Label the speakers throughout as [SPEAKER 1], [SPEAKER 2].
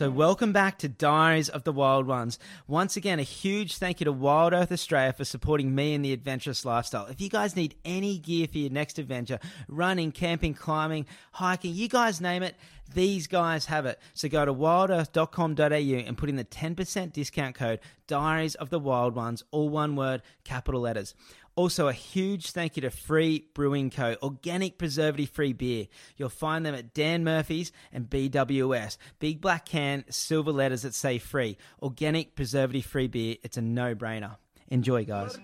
[SPEAKER 1] So, welcome back to Diaries of the Wild Ones. Once again, a huge thank you to Wild Earth Australia for supporting me in the adventurous lifestyle. If you guys need any gear for your next adventure, running, camping, climbing, hiking, you guys name it, these guys have it. So go to wildearth.com.au and put in the 10% discount code Diaries of the Wild Ones, all one word, capital letters. Also, a huge thank you to Free Brewing Co., organic preservative free beer. You'll find them at Dan Murphy's and BWS. Big black can, silver letters that say free. Organic preservative free beer. It's a no brainer. Enjoy, guys.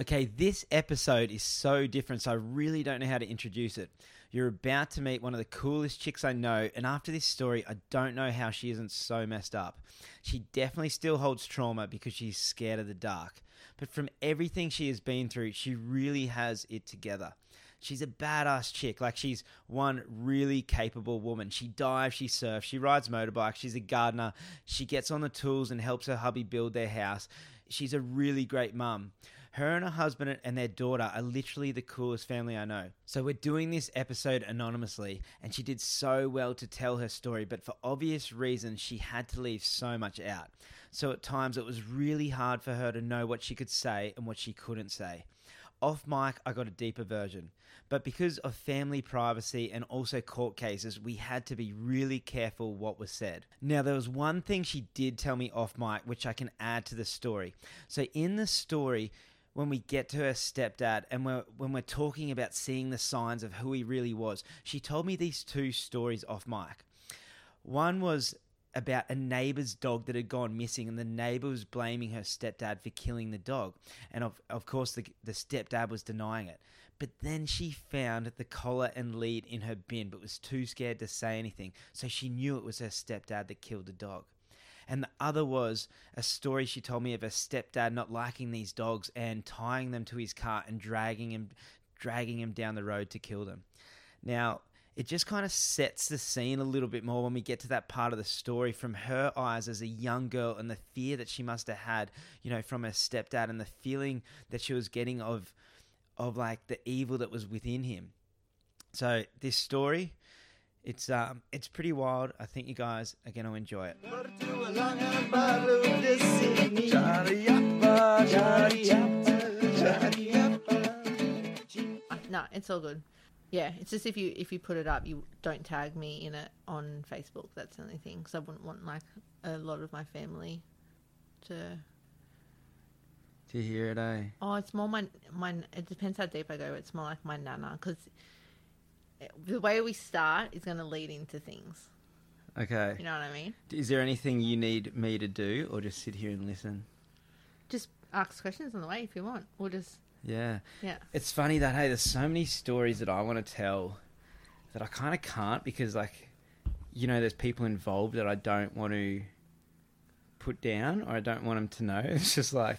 [SPEAKER 1] Okay, this episode is so different, so I really don't know how to introduce it. You're about to meet one of the coolest chicks I know, and after this story, I don't know how she isn't so messed up. She definitely still holds trauma because she's scared of the dark. But from everything she has been through, she really has it together. She's a badass chick. Like she's one really capable woman. She dives, she surfs, she rides motorbikes, she's a gardener. She gets on the tools and helps her hubby build their house. She's a really great mum. Her and her husband and their daughter are literally the coolest family I know. So we're doing this episode anonymously, and she did so well to tell her story, but for obvious reasons, she had to leave so much out. So at times, it was really hard for her to know what she could say and what she couldn't say. Off mic, I got a deeper version. But because of family privacy and also court cases, we had to be really careful what was said. Now, there was one thing she did tell me off mic, which I can add to the story. So, in the story, when we get to her stepdad and we're, when we're talking about seeing the signs of who he really was, she told me these two stories off mic. One was about a neighbor's dog that had gone missing, and the neighbor was blaming her stepdad for killing the dog. And of, of course, the, the stepdad was denying it. But then she found the collar and lead in her bin, but was too scared to say anything. So she knew it was her stepdad that killed the dog and the other was a story she told me of her stepdad not liking these dogs and tying them to his cart and dragging him dragging him down the road to kill them. Now, it just kind of sets the scene a little bit more when we get to that part of the story from her eyes as a young girl and the fear that she must have had, you know, from her stepdad and the feeling that she was getting of of like the evil that was within him. So this story it's um, it's pretty wild. I think you guys are going to enjoy it.
[SPEAKER 2] No, it's all good. Yeah, it's just if you if you put it up, you don't tag me in it on Facebook. That's the only thing. Because I wouldn't want like a lot of my family to.
[SPEAKER 1] To hear it, eh?
[SPEAKER 2] Oh, it's more my my. It depends how deep I go. It's more like my nana because the way we start is going to lead into things.
[SPEAKER 1] Okay.
[SPEAKER 2] You know what I mean?
[SPEAKER 1] Is there anything you need me to do, or just sit here and listen?
[SPEAKER 2] Just ask questions on the way if you want, or just
[SPEAKER 1] Yeah.
[SPEAKER 2] yeah.
[SPEAKER 1] It's funny that hey, there's so many stories that I want to tell that I kind of can't because like, you know, there's people involved that I don't want to put down or I don't want them to know. It's just like,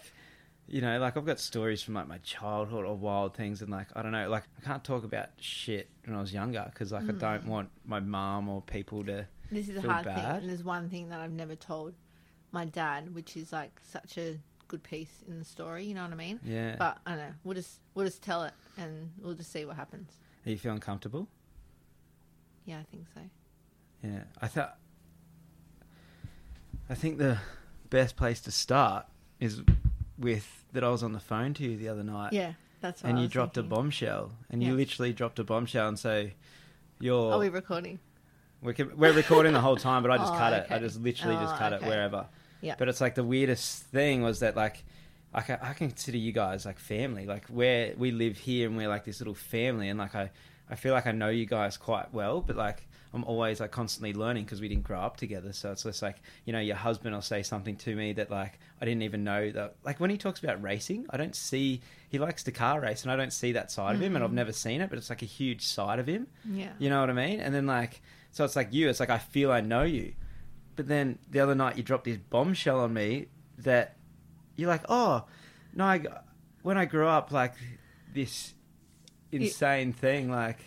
[SPEAKER 1] you know, like I've got stories from like my childhood or wild things, and like I don't know, like I can't talk about shit when I was younger because like I hmm. don't want my mom or people to.
[SPEAKER 2] This is a hard thing. And there's one thing that I've never told my dad, which is like such a good piece in the story. You know what I mean?
[SPEAKER 1] Yeah.
[SPEAKER 2] But I don't know. We'll just we'll just tell it, and we'll just see what happens.
[SPEAKER 1] Are you feeling comfortable?
[SPEAKER 2] Yeah, I think so.
[SPEAKER 1] Yeah, I thought. I think the best place to start is with that I was on the phone to you the other night.
[SPEAKER 2] Yeah, that's right.
[SPEAKER 1] and you dropped
[SPEAKER 2] thinking.
[SPEAKER 1] a bombshell, and you literally dropped a bombshell, and say, you're.
[SPEAKER 2] Are we recording?
[SPEAKER 1] We're, we're recording the whole time, but I just
[SPEAKER 2] Oh,
[SPEAKER 1] cut it. I just literally just
[SPEAKER 2] Oh,
[SPEAKER 1] cut
[SPEAKER 2] okay.
[SPEAKER 1] it wherever.
[SPEAKER 2] Yeah.
[SPEAKER 1] But it's like the weirdest thing was that like I, ca- I consider you guys like family. Like where we live here and we're like this little family, and like I I feel like I know you guys quite well, but like I'm always like constantly learning because we didn't grow up together. So it's just like you know your husband will say something to me that like I didn't even know that. Like when he talks about racing, I don't see he likes to car race, and I don't see that side of him, and I've mm-hmm. never seen it, but it's like a huge side of him.
[SPEAKER 2] Yeah.
[SPEAKER 1] You know what I mean? And then like, so it's like you. It's like I feel I know you, but then the other night you dropped this bombshell on me that you're like, oh, no, I, when I grew up, like this insane thing, like,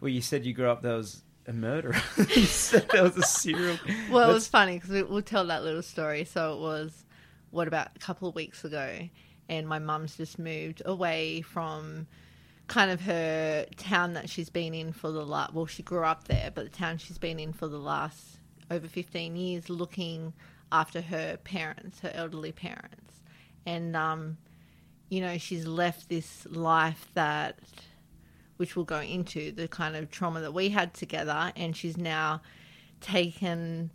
[SPEAKER 1] well, you said you grew up there was a murderer. you said there was a serial.
[SPEAKER 2] Well, it was funny because we, we'll tell that little story. So it was, what about a couple of weeks ago, and my mum's just moved away from kind of her town that she's been in for the last. Well, she grew up there, but the town she's been in for the last over fifteen years, looking after her parents, her elderly parents, and um, you know, she's left this life that, which we'll go into the kind of trauma that we had together, and she's now taken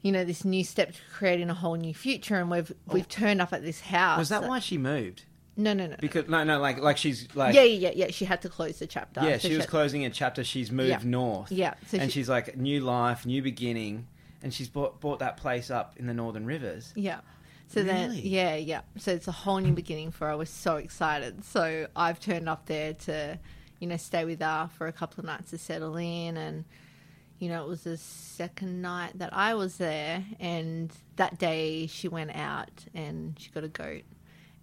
[SPEAKER 2] you know this new step to creating a whole new future and we've oh. we've turned up at this house
[SPEAKER 1] Was that why she moved?
[SPEAKER 2] no no no
[SPEAKER 1] Because no, no, like like she's like
[SPEAKER 2] yeah yeah yeah yeah she had to close the chapter
[SPEAKER 1] yeah,
[SPEAKER 2] So
[SPEAKER 1] she was
[SPEAKER 2] had-
[SPEAKER 1] closing a chapter. She's moved
[SPEAKER 2] Yeah.
[SPEAKER 1] north.
[SPEAKER 2] yeah so
[SPEAKER 1] and
[SPEAKER 2] she,
[SPEAKER 1] she's like new life, new beginning, and she's bought bought that place up in the Northern Rivers.
[SPEAKER 2] yeah so then yeah yeah so it's a whole new beginning for her we're so excited so i've turned up there to you know stay with her for a couple of nights to settle in. And you know it was the second night that i was there and that day she went out and she got a goat.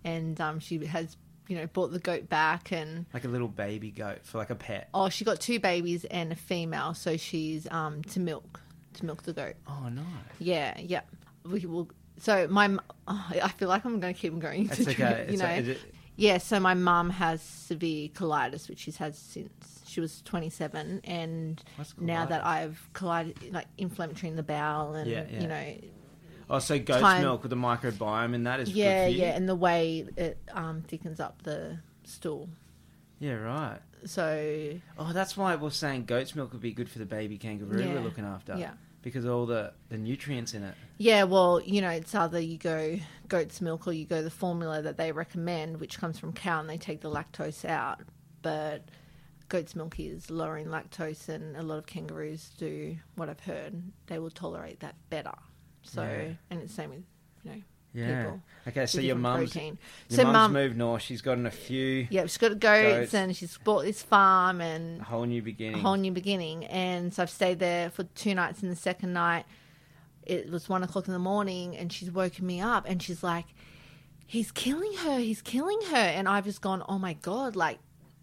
[SPEAKER 2] And um, she has you know brought the goat back and
[SPEAKER 1] Like a little baby goat for like a pet.
[SPEAKER 2] oh she got two babies and a female so she's um to milk to milk the goat.
[SPEAKER 1] Oh no,
[SPEAKER 2] yeah yeah. We will so my oh, i feel like i'm going to keep going
[SPEAKER 1] that's
[SPEAKER 2] into
[SPEAKER 1] okay.
[SPEAKER 2] you
[SPEAKER 1] It's
[SPEAKER 2] know.
[SPEAKER 1] it-
[SPEAKER 2] yeah so my mum has severe colitis which she's had since she was 27 and now that i've collided like inflammatory in the bowel and
[SPEAKER 1] Yeah, yeah.
[SPEAKER 2] you know
[SPEAKER 1] oh, so goat's
[SPEAKER 2] time-
[SPEAKER 1] milk with the microbiome and that is
[SPEAKER 2] yeah
[SPEAKER 1] good for you?
[SPEAKER 2] yeah and the way it um, thickens up the stool
[SPEAKER 1] yeah, right.
[SPEAKER 2] so
[SPEAKER 1] Oh, that's why we're saying goat's milk would be good for the baby kangaroo
[SPEAKER 2] Yeah.
[SPEAKER 1] we're looking after.
[SPEAKER 2] yeah
[SPEAKER 1] because all the the nutrients in it.
[SPEAKER 2] Yeah, well, you know, it's either you go goat's milk or you go the formula that they recommend, which comes from cow, and they take the lactose out. But goat's milk is lower in lactose, and a lot of kangaroos do what I've heard. They will tolerate that better. So,
[SPEAKER 1] Yeah.
[SPEAKER 2] and it's same with you know
[SPEAKER 1] Yeah.
[SPEAKER 2] people.
[SPEAKER 1] Okay, so your mum's
[SPEAKER 2] protein.
[SPEAKER 1] your
[SPEAKER 2] so
[SPEAKER 1] mum's
[SPEAKER 2] mum,
[SPEAKER 1] moved north. She's gotten a few
[SPEAKER 2] yeah, she's got goats,
[SPEAKER 1] Goats.
[SPEAKER 2] and she's bought this farm and
[SPEAKER 1] a whole new beginning.
[SPEAKER 2] a whole new beginning. And so I've stayed there for two nights. And the second night, it was one o'clock in the morning, and she's woken me up, and she's like, "He's killing her! He's killing her!" And I've just gone, "Oh my god!" Like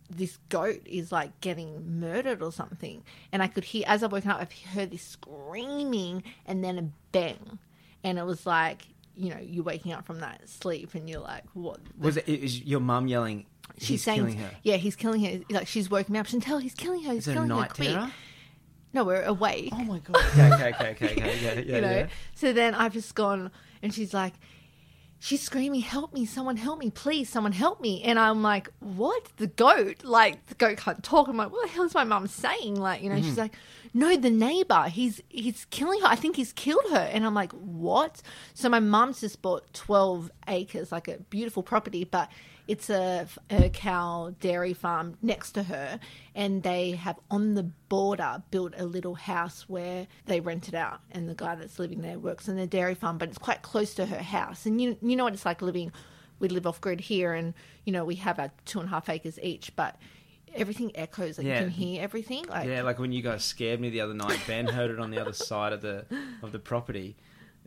[SPEAKER 2] this goat is like getting murdered or something. And I could hear as I woken up, I heard this screaming, and then a bang, and it was like. You know, you're waking up from that sleep, and you're like, "What?" the
[SPEAKER 1] Was it is your mum yelling?
[SPEAKER 2] She's
[SPEAKER 1] He's
[SPEAKER 2] saying,
[SPEAKER 1] killing her.
[SPEAKER 2] "Yeah, he's killing her." Like she's woken me up. Chantel, oh, he's killing her. He's
[SPEAKER 1] Is it a
[SPEAKER 2] killing her. Quick.
[SPEAKER 1] terror?
[SPEAKER 2] No, we're awake.
[SPEAKER 1] Oh my god. Okay, okay, okay, okay, okay. Yeah, yeah,
[SPEAKER 2] you know.
[SPEAKER 1] yeah.
[SPEAKER 2] So then I've just gone, and she's like, she's screaming, "Help me! Someone help me! Please, someone help me!" And I'm like, "What? The goat? Like the goat can't talk?" I'm like, "What the hell is my mum saying?" Like, you know, she's mm. like, "No, the neighbor. He's he's killing her. I think he's killed her." And I'm like, "What?" So my mum's just bought 12 acres, like a beautiful property, but it's a, a cow dairy farm next to her, and they have on the border built a little house where they rent it out, and the guy that's living there works in the dairy farm, but it's quite close to her house. And you you know what it's like living. We live off grid here, and you know we have our two and a half acres each, but everything echoes. Like
[SPEAKER 1] Yeah.
[SPEAKER 2] you can hear everything. Like
[SPEAKER 1] Yeah, like when you guys scared me the other night, Ben heard it on the other side of the of the property.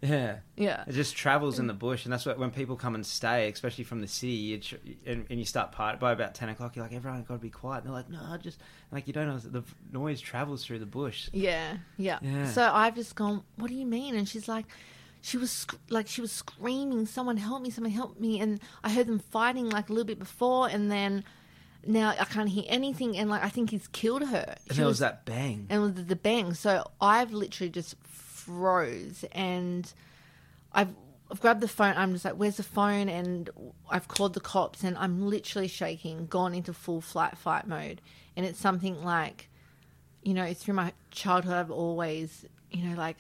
[SPEAKER 1] Yeah,
[SPEAKER 2] yeah,
[SPEAKER 1] it just travels in mm. the bush, and that's what when people come and stay, especially from the city, you tr- and, and you start part by about ten o'clock, you're like, everyone got to be quiet. And they're like, no, I just like you don't know the noise travels through the bush.
[SPEAKER 2] Yeah, yeah,
[SPEAKER 1] Yeah.
[SPEAKER 2] So I've just gone, what do you mean? And she's like, she was sc- like, she was screaming, someone help me, someone help me. And I heard them fighting like a little bit before, and then now I can't hear anything. And like, I think he's killed her.
[SPEAKER 1] And
[SPEAKER 2] She
[SPEAKER 1] there was that bang.
[SPEAKER 2] and with the bang. So I've literally just froze and I've, I've grabbed the phone. I'm just like, where's the phone? And I've called the cops and I'm literally shaking, gone into full flight fight mode. And it's something like, you know, through my childhood, I've always, you know, like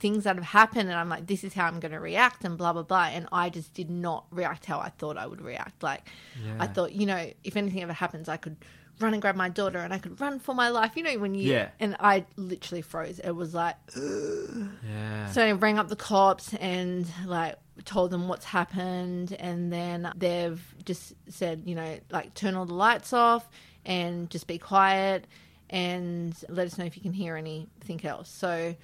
[SPEAKER 2] things that have happened and I'm like, this is how I'm going to react and blah, blah, blah. And I just did not react how I thought I would react. Like, I thought, you know, if anything ever happens, I could run and grab my daughter and I could run for my life. You know, when you,
[SPEAKER 1] Yeah.
[SPEAKER 2] and I literally froze. It was like,
[SPEAKER 1] Yeah.
[SPEAKER 2] so I rang up the cops and like told them what's happened, and then they've just said, you know, like turn all the lights off and just be quiet and let us know if you can hear anything else. So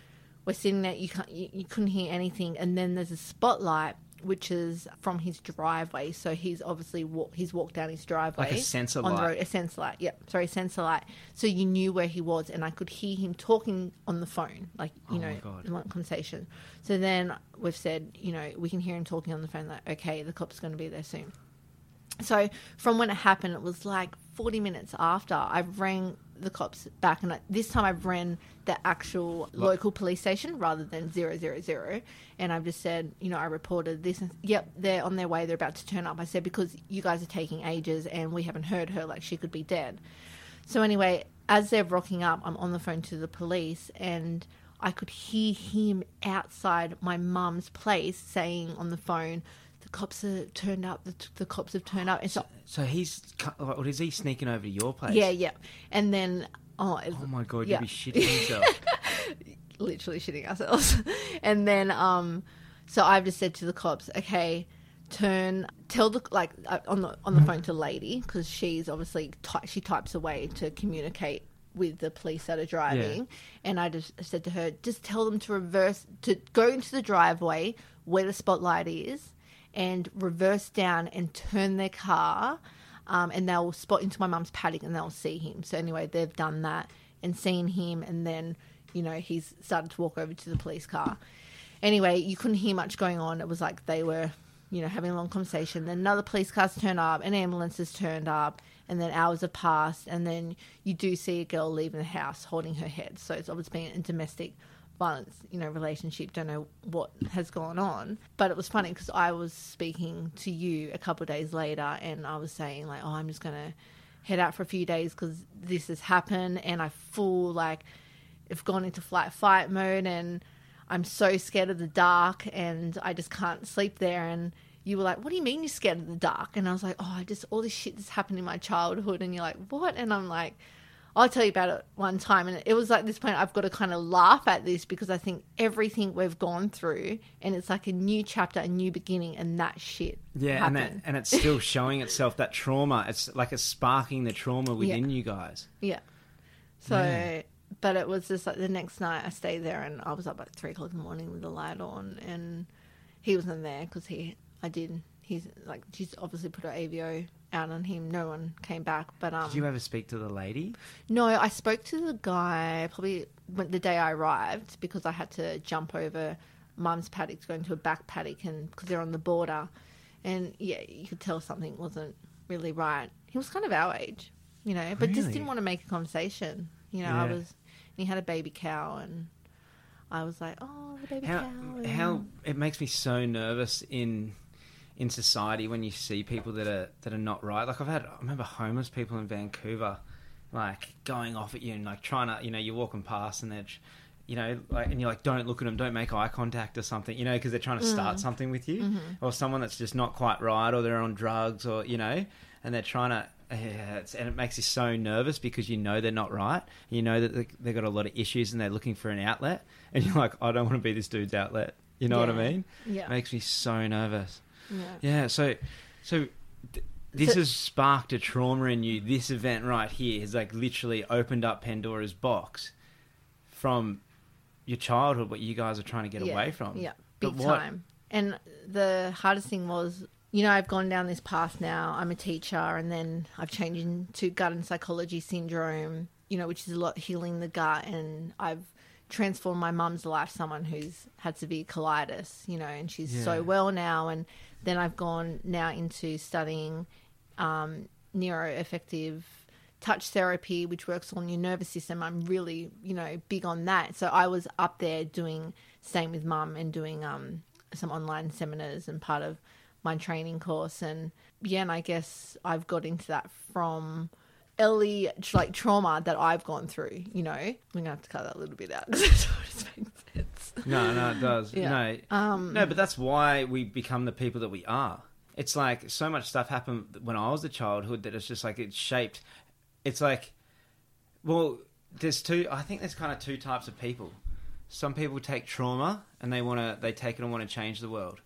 [SPEAKER 2] we're sitting there, you can't, you, you couldn't hear anything, and then there's a spotlight which is from his driveway. So he's obviously wa- he's walked down his driveway
[SPEAKER 1] Like a sensor
[SPEAKER 2] on the
[SPEAKER 1] light.
[SPEAKER 2] road, a sensor light. Yep, sorry, sensor light. So you knew where he was, and I could hear him talking on the phone, like you
[SPEAKER 1] Oh
[SPEAKER 2] know, in one conversation. So then we've said, you know, we can hear him talking on the phone. Like, okay, the cop's going to be there soon. So from when it happened, it was like 40 minutes after, I rang the cops back, and I, this time I've ran the actual local police station rather than zero zero zero, and I've just said, you know, I reported this. And, yep, they're on their way. They're about to turn up. I said because you guys are taking ages, and we haven't heard her. Like she could be dead. So anyway, as they're rocking up, I'm on the phone to the police, and I could hear him outside my mum's place saying on the phone, "The cops have turned up. The, the cops have turned up." And so,
[SPEAKER 1] So he's, or is he sneaking over to your place?
[SPEAKER 2] yeah, yeah, and then oh,
[SPEAKER 1] Oh my god,
[SPEAKER 2] Yeah.
[SPEAKER 1] you'd be shitting yourself.
[SPEAKER 2] literally shitting ourselves. and then, um, so I've just said to the cops, okay, turn, tell the like uh, on the on the phone to lady because she's obviously ty- she types away to communicate with the police that are driving. And I just said to her, just tell them to reverse to go into the driveway where the spotlight is and reverse down and turn their car. Um, and they'll spot into my mum's paddock and they'll see him. So anyway, they've done that and seen him, and then you know he's started to walk over to the police car. Anyway, you couldn't hear much going on. It was like they were, you know, having a long conversation. Then another police car's turned up, an ambulance has turned up, and then hours have passed, and then you do see a girl leaving the house holding her head. So it's obviously been a domestic violence, you know, relationship. Don't know what has gone on, but it was funny because I was speaking to you a couple days later, and I was saying like, oh, I'm just gonna head out for a few days because this has happened, and I full like have gone into flight fight mode, and I'm so scared of the dark, and I just can't sleep there, and you were like, "What do you mean you're scared of the dark?" And I was like, "Oh, I just all this shit that's happened in my childhood." And you're like, "What?" And I'm like, "I'll tell you about it one time." And it was like this point I've got to kind of laugh at this because I think everything we've gone through, and it's like a new chapter, a new beginning, and that shit
[SPEAKER 1] Yeah, and that, and it's still showing itself that trauma. It's like it's sparking the trauma within you guys.
[SPEAKER 2] Yeah. So,
[SPEAKER 1] Yeah.
[SPEAKER 2] but it was just like the next night I stayed there and I was up at three o'clock in the morning with the light on and he wasn't there because he, I did, he's like, she's obviously put her AVO out on him. No one came back. But, um,
[SPEAKER 1] Did you ever speak to the lady?
[SPEAKER 2] no, I spoke to the guy probably when, the day I arrived because I had to jump over mum's paddock to go into a back paddock and because they're on the border. And yeah, you could tell something wasn't really right. He was kind of our age, you know, but just
[SPEAKER 1] Really?
[SPEAKER 2] didn't want to make a conversation. You know, I
[SPEAKER 1] Yeah.
[SPEAKER 2] was, and he had a baby cow and I was like, oh, the baby
[SPEAKER 1] How
[SPEAKER 2] cow. and-
[SPEAKER 1] how it makes me so nervous in in society when you see people that are that are not right. Like I've had, I remember homeless people in Vancouver, like going off at you and like trying to, you know, you're walking past and they're, you know, like and you're like, don't look at them, don't make eye contact or something, you know, because they're trying to start mm. something with you, mm-hmm. or someone that's just not quite right, or they're on drugs, or you know, and they're trying to. Yeah, it's, and it makes you so nervous because you know they're not right. You know that they- they've got a lot of issues and they're looking for an outlet, and you're like, I don't want to be this dude's outlet. You know what I mean?
[SPEAKER 2] Yeah.
[SPEAKER 1] It makes me so nervous.
[SPEAKER 2] Yeah.
[SPEAKER 1] Yeah, so so th- this
[SPEAKER 2] So-
[SPEAKER 1] has sparked a trauma in you. This event right here has like literally opened up Pandora's box from your childhood, what you guys are trying to get
[SPEAKER 2] yeah,
[SPEAKER 1] away from.
[SPEAKER 2] Yeah, big time. And the hardest thing was, you know, I've gone down this path now. I'm a teacher, and then I've changed into gut and psychology syndrome, you know, which is a lot healing the gut, and I've transformed my mum's life. Someone who's had severe colitis, you know, and she's
[SPEAKER 1] Yeah.
[SPEAKER 2] so well now. And then I've gone now into studying um, neuroaffective touch therapy, which works on your nervous system. I'm really, you know, big on that. So I was up there doing staying with mum and doing um, some online seminars and part of my training course. And yeah, and I guess I've got into that from early like trauma that I've gone through. You know, we're gonna have to cut that a little bit out.
[SPEAKER 1] No, no, it does.
[SPEAKER 2] Yeah.
[SPEAKER 1] No,
[SPEAKER 2] Um,
[SPEAKER 1] no, but that's why we become the people that we are. It's like so much stuff happened when I was a childhood that it's just like it's shaped. It's like, well, there's two. I think there's kind of two types of people. Some people take trauma and they want to, they take it and want to change the world.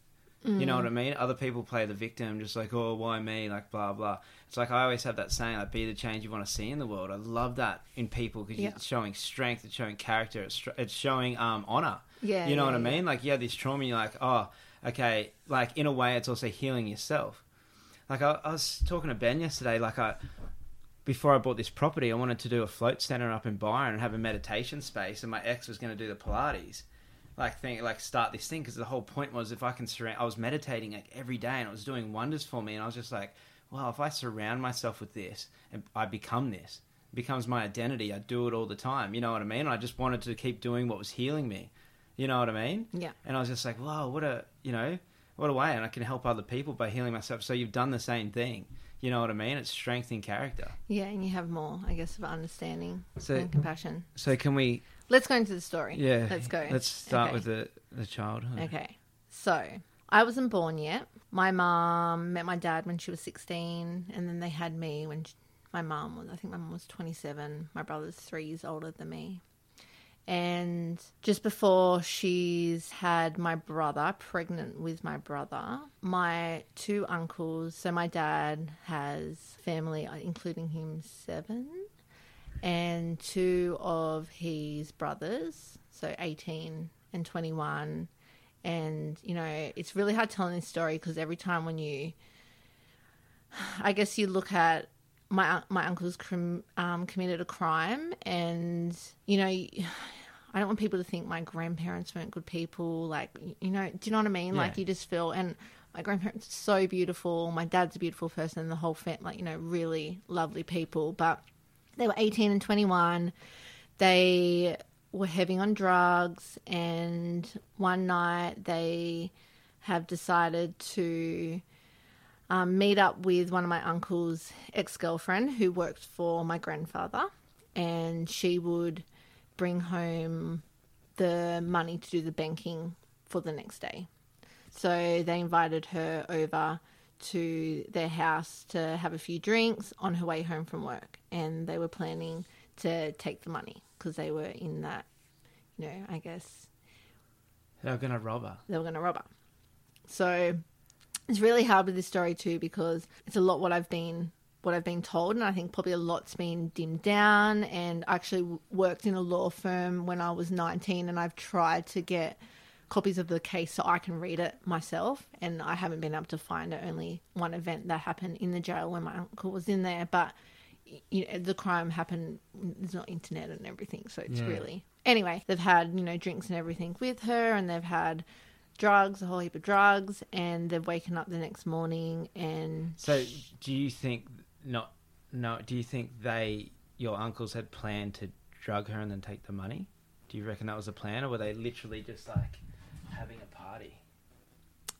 [SPEAKER 1] You know what I mean? Other people play the victim, just like, oh, why me? Like, blah, blah. It's like I always have that saying, like, be the change you want to see in the world. I love that in people because
[SPEAKER 2] Yeah.
[SPEAKER 1] it's showing strength, it's showing character, it's, it's showing um, honor.
[SPEAKER 2] Yeah,
[SPEAKER 1] You know
[SPEAKER 2] yeah,
[SPEAKER 1] what I mean? Like, you have this trauma, and you're like, oh, okay. Like, in a way, it's also healing yourself. Like, I, I was talking to Ben yesterday, like, I, before I bought this property, I wanted to do a float center up in Byron and have a meditation space, and my ex was going to do the Pilates. Like think like start this thing because the whole point was if I can surround, I was meditating like every day and it was doing wonders for me, and I was just like, well, if I surround myself with this and I become this, it becomes my identity. I do it all the time. You know what I mean? I just wanted to keep doing what was healing me. You know what I mean?
[SPEAKER 2] Yeah.
[SPEAKER 1] And I was just like, wow, what a, you know, what a way. And I can help other people by healing myself. So you've done the same thing. You know what I mean? It's strengthening character.
[SPEAKER 2] Yeah, and you have more, I guess, of understanding
[SPEAKER 1] So-
[SPEAKER 2] and compassion.
[SPEAKER 1] So can we,
[SPEAKER 2] Let's go into the story.
[SPEAKER 1] yeah.
[SPEAKER 2] Let's go.
[SPEAKER 1] Let's start
[SPEAKER 2] Okay.
[SPEAKER 1] with the, the childhood.
[SPEAKER 2] Okay. So I wasn't born yet. My mom met my dad when she was 16, and then they had me when sh my mom was, I think my mom was 27. My brother's three years older than me. And just before she's had my brother, pregnant with my brother, my two uncles, so my dad has family, uh, including him, seven, and two of his brothers, so 18 and 21. And, you know, it's really hard telling this story because every time when you, I guess you look at my my uncle's um, committed a crime, and you know, I don't want people to think my grandparents weren't good people. Like, you know, do you know what I mean? Like, you just feel and. My grandparents are so beautiful. My dad's a beautiful person. And the whole family, like you know, really lovely people. But they were eighteen and twenty-one. They were heavy on drugs, and one night they have decided to um, meet up with one of my uncle's ex girlfriend who worked for my grandfather, and she would bring home the money to do the banking for the next day. So they invited her over to their house to have a few drinks on her way home from work, and they were planning to take the money because they were in that, you know, I guess
[SPEAKER 1] They were going to rob her.
[SPEAKER 2] they were going to rob her. So it's really hard with this story too because it's a lot what I've been what I've been told, and I think probably a lot's been dimmed down. And I actually worked in a law firm when I was 19, and I've tried to get copies of the case so I can read it myself, and I haven't been able to find it. Only one event that happened in the jail when my uncle was in there, but you know the crime happened. There's not internet and everything, so it's
[SPEAKER 1] Yeah.
[SPEAKER 2] really anyway. They've had you know drinks and everything with her, and they've had drugs, a whole heap of drugs, and they've woken up the next morning and
[SPEAKER 1] So do you think not? No. Do you think they, your uncles, had planned to drug her and then take the money? Do you reckon that was a plan, or were they literally just like having a party?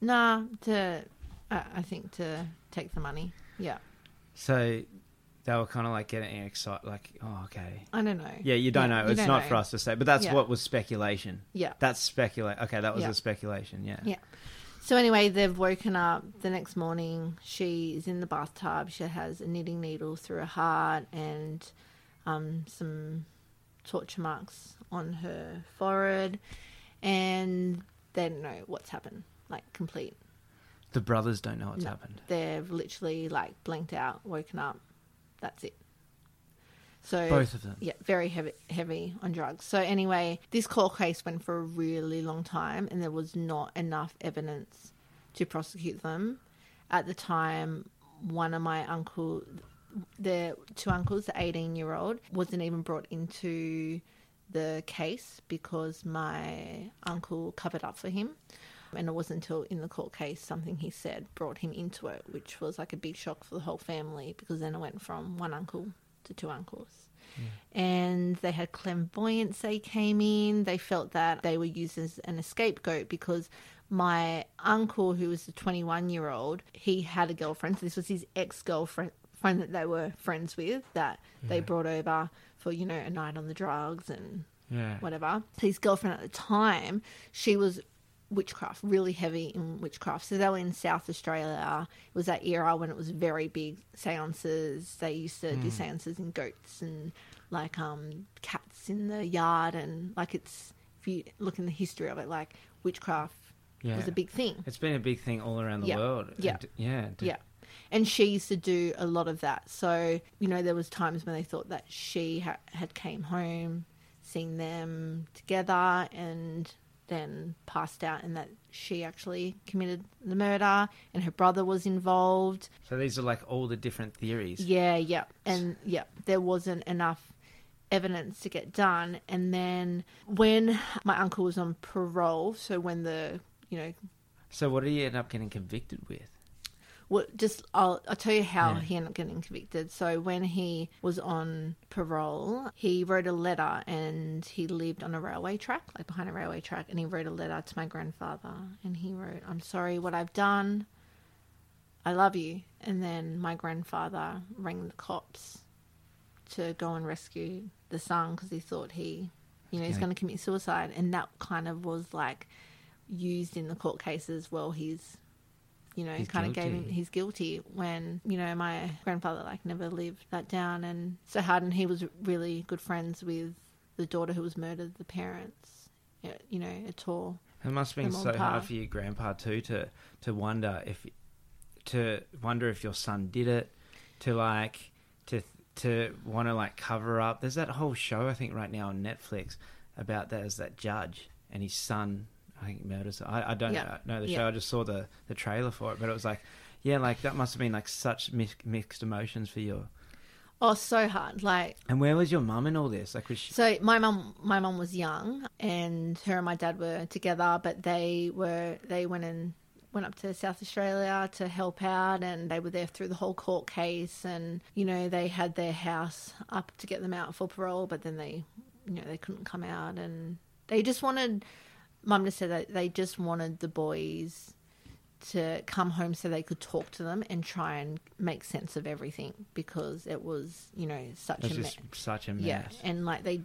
[SPEAKER 2] nah to I I think to take the money. Yeah,
[SPEAKER 1] So they were kind of like getting excited, like, oh, okay.
[SPEAKER 2] I don't know.
[SPEAKER 1] Yeah, you don't
[SPEAKER 2] Yeah,
[SPEAKER 1] know.
[SPEAKER 2] you
[SPEAKER 1] it's
[SPEAKER 2] don't
[SPEAKER 1] not
[SPEAKER 2] know.
[SPEAKER 1] for us to say, but that's
[SPEAKER 2] Yeah.
[SPEAKER 1] what was speculation.
[SPEAKER 2] Yeah.
[SPEAKER 1] That's speculate. Okay, that was
[SPEAKER 2] Yeah.
[SPEAKER 1] a speculation. Yeah.
[SPEAKER 2] Yeah. So anyway, they've woken up the next morning. She's in the bathtub. She has a knitting needle through her heart and um, some torture marks on her forehead, and they don't know what's happened. Like complete.
[SPEAKER 1] The brothers don't know what's
[SPEAKER 2] No.
[SPEAKER 1] happened.
[SPEAKER 2] They've literally like blanked out, woken up. That's it. So
[SPEAKER 1] Both of them.
[SPEAKER 2] yeah, very heavy, heavy on drugs. So anyway, this court case went for a really long time, and there was not enough evidence to prosecute them. At the time, one of my uncle, the two uncles, the eighteen-year-old, wasn't even brought into the case because my uncle covered up for him. And it wasn't until in the court case something he said brought him into it, which was like a big shock for the whole family because then it went from one uncle to two uncles. And they had clairvoyance, they came in. They felt that they were used as an scapegoat because my uncle, who was a 21 year old, he had a girlfriend. So this was his ex girlfriend friend that they were friends with that they brought over for, you know, a night on the drugs and
[SPEAKER 1] Yeah.
[SPEAKER 2] whatever. His girlfriend at the time, she was witchcraft, really heavy in witchcraft. So they were in South Australia. It was that era when it was very big seances. They used to do seances in goats and like um cats in the yard and like it's if you look in the history of it, like witchcraft
[SPEAKER 1] Yeah.
[SPEAKER 2] was a big thing.
[SPEAKER 1] It's been a big thing all around the
[SPEAKER 2] Yeah.
[SPEAKER 1] world.
[SPEAKER 2] Yeah.
[SPEAKER 1] And- yeah. d-
[SPEAKER 2] Yeah. And she used to do a lot of that. So, you know, there was times when they thought that she ha- had came home, seen them together and then passed out and that she actually committed the murder and her brother was involved.
[SPEAKER 1] So these are like all the different theories.
[SPEAKER 2] Yeah, yeah. And yeah, there wasn't enough evidence to get done. And then when my uncle was on parole, so when the, you know,
[SPEAKER 1] So what did he end up getting convicted with?
[SPEAKER 2] What just I'll I'll tell you how
[SPEAKER 1] Yeah.
[SPEAKER 2] he ended up getting convicted. So when he was on parole, he wrote a letter and he lived on a railway track, like behind a railway track, and he wrote a letter to my grandfather and he wrote, "I'm sorry what I've done. I love you." And then my grandfather rang the cops to go and rescue the son because he thought he, you know, he's going to commit suicide, and that kind of was like used in the court cases. Well, he's, you know,
[SPEAKER 1] He's
[SPEAKER 2] kind of gave him he's guilty when you know my grandfather like never lived that down, and so hard, and he was really good friends with the daughter who was murdered, the parents. Yeah, You know, at all.
[SPEAKER 1] It must have been so
[SPEAKER 2] on
[SPEAKER 1] hard for your grandpa too to to wonder if to wonder if your son did it, to like to to want to like cover up. There's that whole show I think right now on Netflix about that as that judge and his son. I think murders. I, I don't
[SPEAKER 2] Yeah.
[SPEAKER 1] know the
[SPEAKER 2] Yeah.
[SPEAKER 1] show. I just saw the the trailer for it, but it was like, yeah, like that must have been like such mi- mixed emotions for you.
[SPEAKER 2] Oh, so hard. Like
[SPEAKER 1] And where was your mum in all this? Like, was she,
[SPEAKER 2] So my mum, my mum was young, and her and my dad were together, but they were they went and went up to South Australia to help out, and they were there through the whole court case, and you know they had their house up to get them out for parole, but then they, you know, they couldn't come out, and they just wanted. Mum just said that they just wanted the boys to come home so they could talk to them and try and make sense of everything because it was, you know, such
[SPEAKER 1] it was
[SPEAKER 2] a
[SPEAKER 1] just such a mess.
[SPEAKER 2] yeah, and like they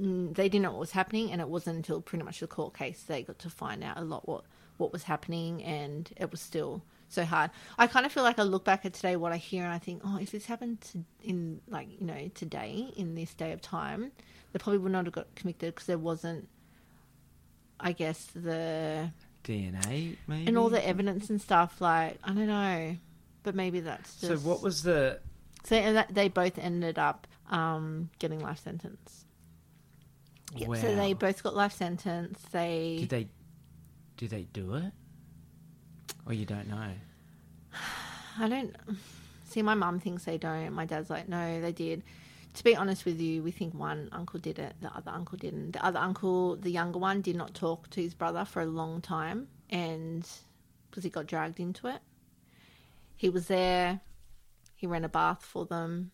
[SPEAKER 2] mm, they didn't know what was happening, and it wasn't until pretty much the court case they got to find out a lot what what was happening, and it was still so hard. I kind of feel like I look back at today, what I hear, and I think, oh, if this happened to, in like you know today in this day of time, they probably would not have got convicted because there wasn't, I guess the
[SPEAKER 1] DNA maybe
[SPEAKER 2] and all the evidence and stuff. Like I don't know, but maybe that's just
[SPEAKER 1] So what was the
[SPEAKER 2] so and that, they both ended up um, getting life sentence. Yep,
[SPEAKER 1] wow?
[SPEAKER 2] So they both got life sentence. They
[SPEAKER 1] Did they did they do it? Or you don't know?
[SPEAKER 2] I don't see. My mum thinks they don't. My dad's like, no, they did. To be honest with you, we think one uncle did it, the other uncle didn't. The other uncle, the younger one, did not talk to his brother for a long time, and because he got dragged into it, he was there. He ran a bath for them.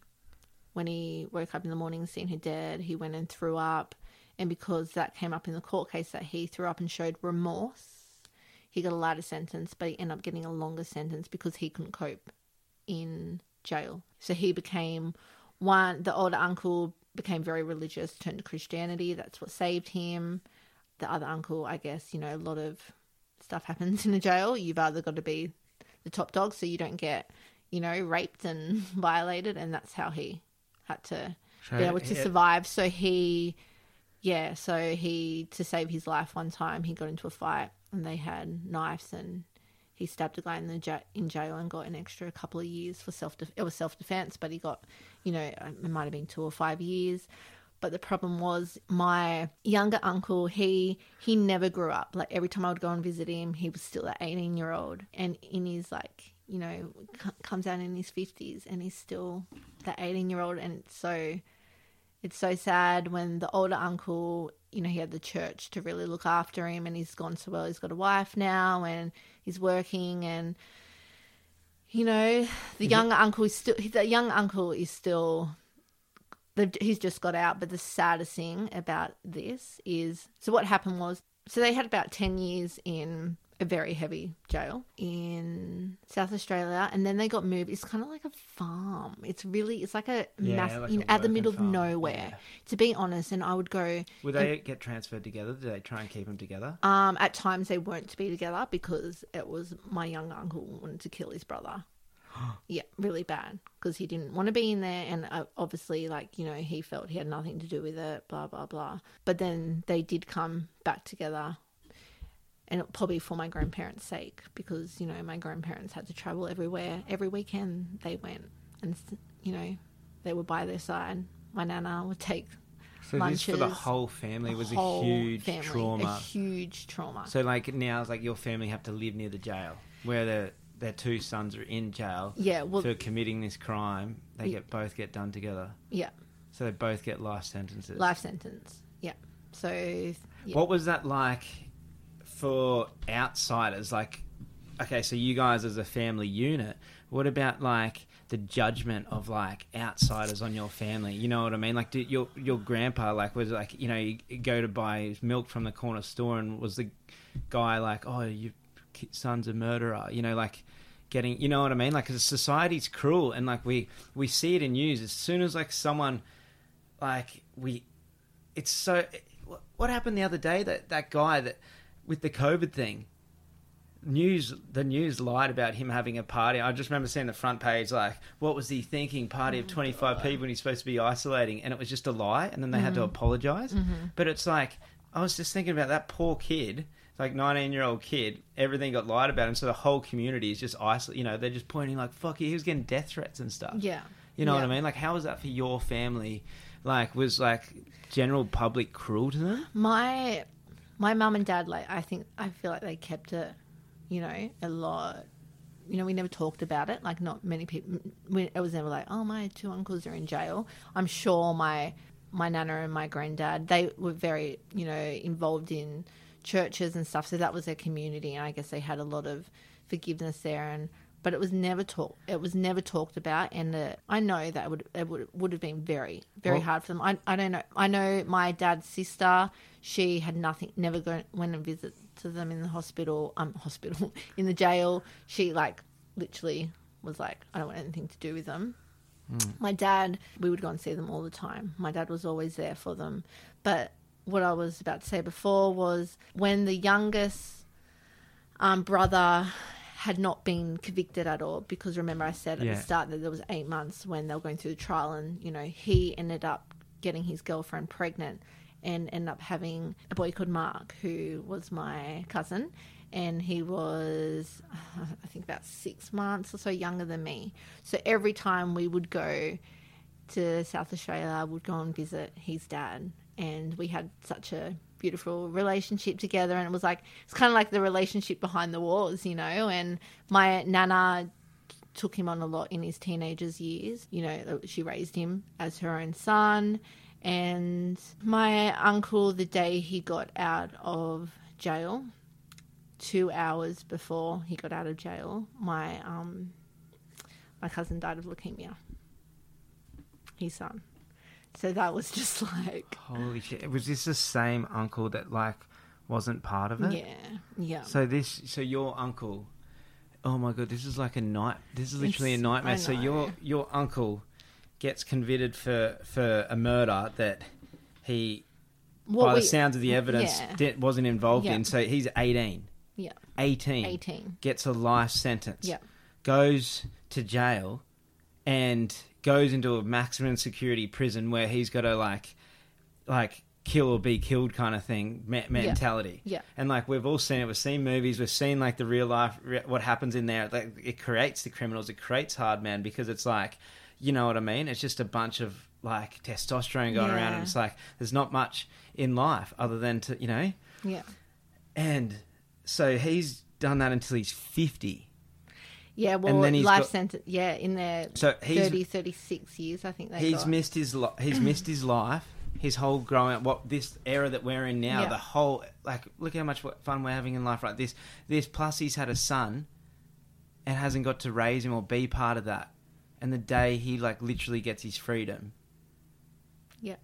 [SPEAKER 2] When he woke up in the morning, seeing her dead, he went and threw up. And because that came up in the court case that he threw up and showed remorse, he got a lighter sentence, but he ended up getting a longer sentence because he couldn't cope in jail. So he became one, the older uncle became very religious, turned to Christianity. That's what saved him. The other uncle, I guess, you know, a lot of stuff happens in a jail. You've either got to be the top dog so you don't get, you know, raped and violated. And that's how he had to
[SPEAKER 1] So
[SPEAKER 2] be able to
[SPEAKER 1] he-
[SPEAKER 2] survive. So he, yeah, so he to save his life one time he got into a fight and they had knives and he stabbed a guy in the ja- in jail and got an extra couple of years for self. It was self defense, but he got, you know, um, it might have been two or five years. But the problem was my younger uncle. He he never grew up. Like every time I would go and visit him, he was still that eighteen year old, and in his like you know c- comes out in his fifties, and he's still that eighteen year old, and so it's so sad when the older uncle, you know, he had the church to really look after him and he's gone so well. He's got a wife now and he's working and you know, the younger uncle is still the young uncle is still he's just got out, but the saddest thing about this is so what happened was so they had about 10 years in a very heavy jail in South Australia, and then they got moved. It's kind of like a farm. It's really, it's like a
[SPEAKER 1] Yeah,
[SPEAKER 2] mass,
[SPEAKER 1] like a
[SPEAKER 2] at the middle of
[SPEAKER 1] farm,
[SPEAKER 2] nowhere.
[SPEAKER 1] yeah.
[SPEAKER 2] To be honest, and I would go.
[SPEAKER 1] Would they get transferred together? Did they try and keep them together?
[SPEAKER 2] Um, at times they weren't to be together because it was my young uncle wanted to kill his brother. yeah, really bad because he didn't want to be in there, and uh, obviously, like you know, he felt he had nothing to do with it. Blah blah blah. But then they did come back together, and probably for my grandparents' sake because you know my grandparents had to travel everywhere every weekend. They went, and you know, they were by their side. My nana would take
[SPEAKER 1] So this for the whole family was a huge
[SPEAKER 2] family,
[SPEAKER 1] trauma.
[SPEAKER 2] A huge trauma.
[SPEAKER 1] So like now it's like your family have to live near the jail where their their two sons are in jail
[SPEAKER 2] yeah, well,
[SPEAKER 1] for committing this crime. They get both get done together.
[SPEAKER 2] yeah.
[SPEAKER 1] So they both get life sentences.
[SPEAKER 2] life sentence. Yeah. So yeah.
[SPEAKER 1] What was that like for outsiders? Like okay, so you guys as a family unit, what about like the judgment of like outsiders on your family? You know what I mean? Like, did your your grandpa like was like you know you go to buy milk from the corner store and was the guy like oh your son's a murderer? You know like getting you know what I mean? Like society's cruel and like we we see it in news as soon as like someone like we it's so what happened the other day that that guy that with the covid thing news the news lied about him having a party. I just remember seeing the front page like what was he thinking? Party of 25 people when he's supposed to be isolating. And it was just a lie. And then they had to mm-hmm. apologize. Mm-hmm. But it's like i was just thinking about that poor kid like 19 year old kid everything got lied about him, so the whole community is just isolated you know they're just pointing like fuck you," he was getting death threats and stuff.
[SPEAKER 2] Yeah.
[SPEAKER 1] you know what I mean? Like, how was that for your family? Like, was like general public cruel to them?
[SPEAKER 2] My my mum and dad, like I think I feel like they kept it, you know, a lot. You know, we never talked about it. Like, not many people. We, it was never like, oh, my two uncles are in jail. I'm sure my my nana and my granddad they were very, you know, involved in churches and stuff. So that was their community, and I guess they had a lot of forgiveness there. And but it was never talk. It was never talked about, and uh, I know that it would it would would have been very very
[SPEAKER 1] Well-
[SPEAKER 2] hard for them. I I don't know. I know my dad's sister. She had nothing. Never go, went and visit to them in the hospital. Um, hospital in the jail. She like literally was like, I don't want anything to do with them. My dad, we would go and see them all the time. My dad was always there for them. But what I was about to say before was when the youngest um, brother had not been convicted at all, because remember I said at
[SPEAKER 1] Yeah.
[SPEAKER 2] the start that there was eight months when they were going through the trial, and you know he ended up getting his girlfriend pregnant and ended up having a boy called Mark, who was my cousin, and he was I think about six months or so younger than me. So every time we would go to South Australia, I would go and visit his dad, and we had such a beautiful relationship together. And it was like it's kind of like the relationship behind the walls, you know. And my nana took him on a lot in his teenagers years. You know, she raised him as her own son. And my uncle, the day he got out of jail, two hours before he got out of jail, my um, my cousin died of leukemia. His son. So that was just like,
[SPEAKER 1] Holy shit! Was this the same uncle that like wasn't part of it?
[SPEAKER 2] yeah, yeah.
[SPEAKER 1] So this, so your uncle. Oh my god, this is like a night. This is literally a nightmare. So your your uncle gets convicted for for a murder that he,
[SPEAKER 2] What
[SPEAKER 1] by
[SPEAKER 2] we-
[SPEAKER 1] the sounds of the evidence,
[SPEAKER 2] yeah.
[SPEAKER 1] di- wasn't involved
[SPEAKER 2] Yeah.
[SPEAKER 1] in. So he's eighteen.
[SPEAKER 2] Yeah,
[SPEAKER 1] 18,
[SPEAKER 2] 18.
[SPEAKER 1] gets a life sentence,
[SPEAKER 2] Yeah.
[SPEAKER 1] goes to jail, and goes into a maximum security prison where he's got to like, like kill or be killed kind of thing me- mentality.
[SPEAKER 2] Yeah.
[SPEAKER 1] And like we've all seen it, we've seen movies, we've seen like the real life, re- what happens in there. Like it creates the criminals, it creates hard man because it's like, you know what I mean? It's just a bunch of like testosterone going around, and it's like there's not much in life other than to you know.
[SPEAKER 2] Yeah.
[SPEAKER 1] And so he's done that until he's 50.
[SPEAKER 2] Yeah, well,
[SPEAKER 1] then he's
[SPEAKER 2] life
[SPEAKER 1] got-
[SPEAKER 2] sentence. Yeah, in their
[SPEAKER 1] So he's
[SPEAKER 2] 30, 36 years, I think they
[SPEAKER 1] he's
[SPEAKER 2] got.
[SPEAKER 1] missed his li- he's missed his life, his whole growing up. What this era that we're in now,
[SPEAKER 2] Yeah.
[SPEAKER 1] the whole like look how much fun we're having in life like this. This plus he's had a son, and hasn't got to raise him or be part of that. And the day he like literally gets his freedom,
[SPEAKER 2] Yeah.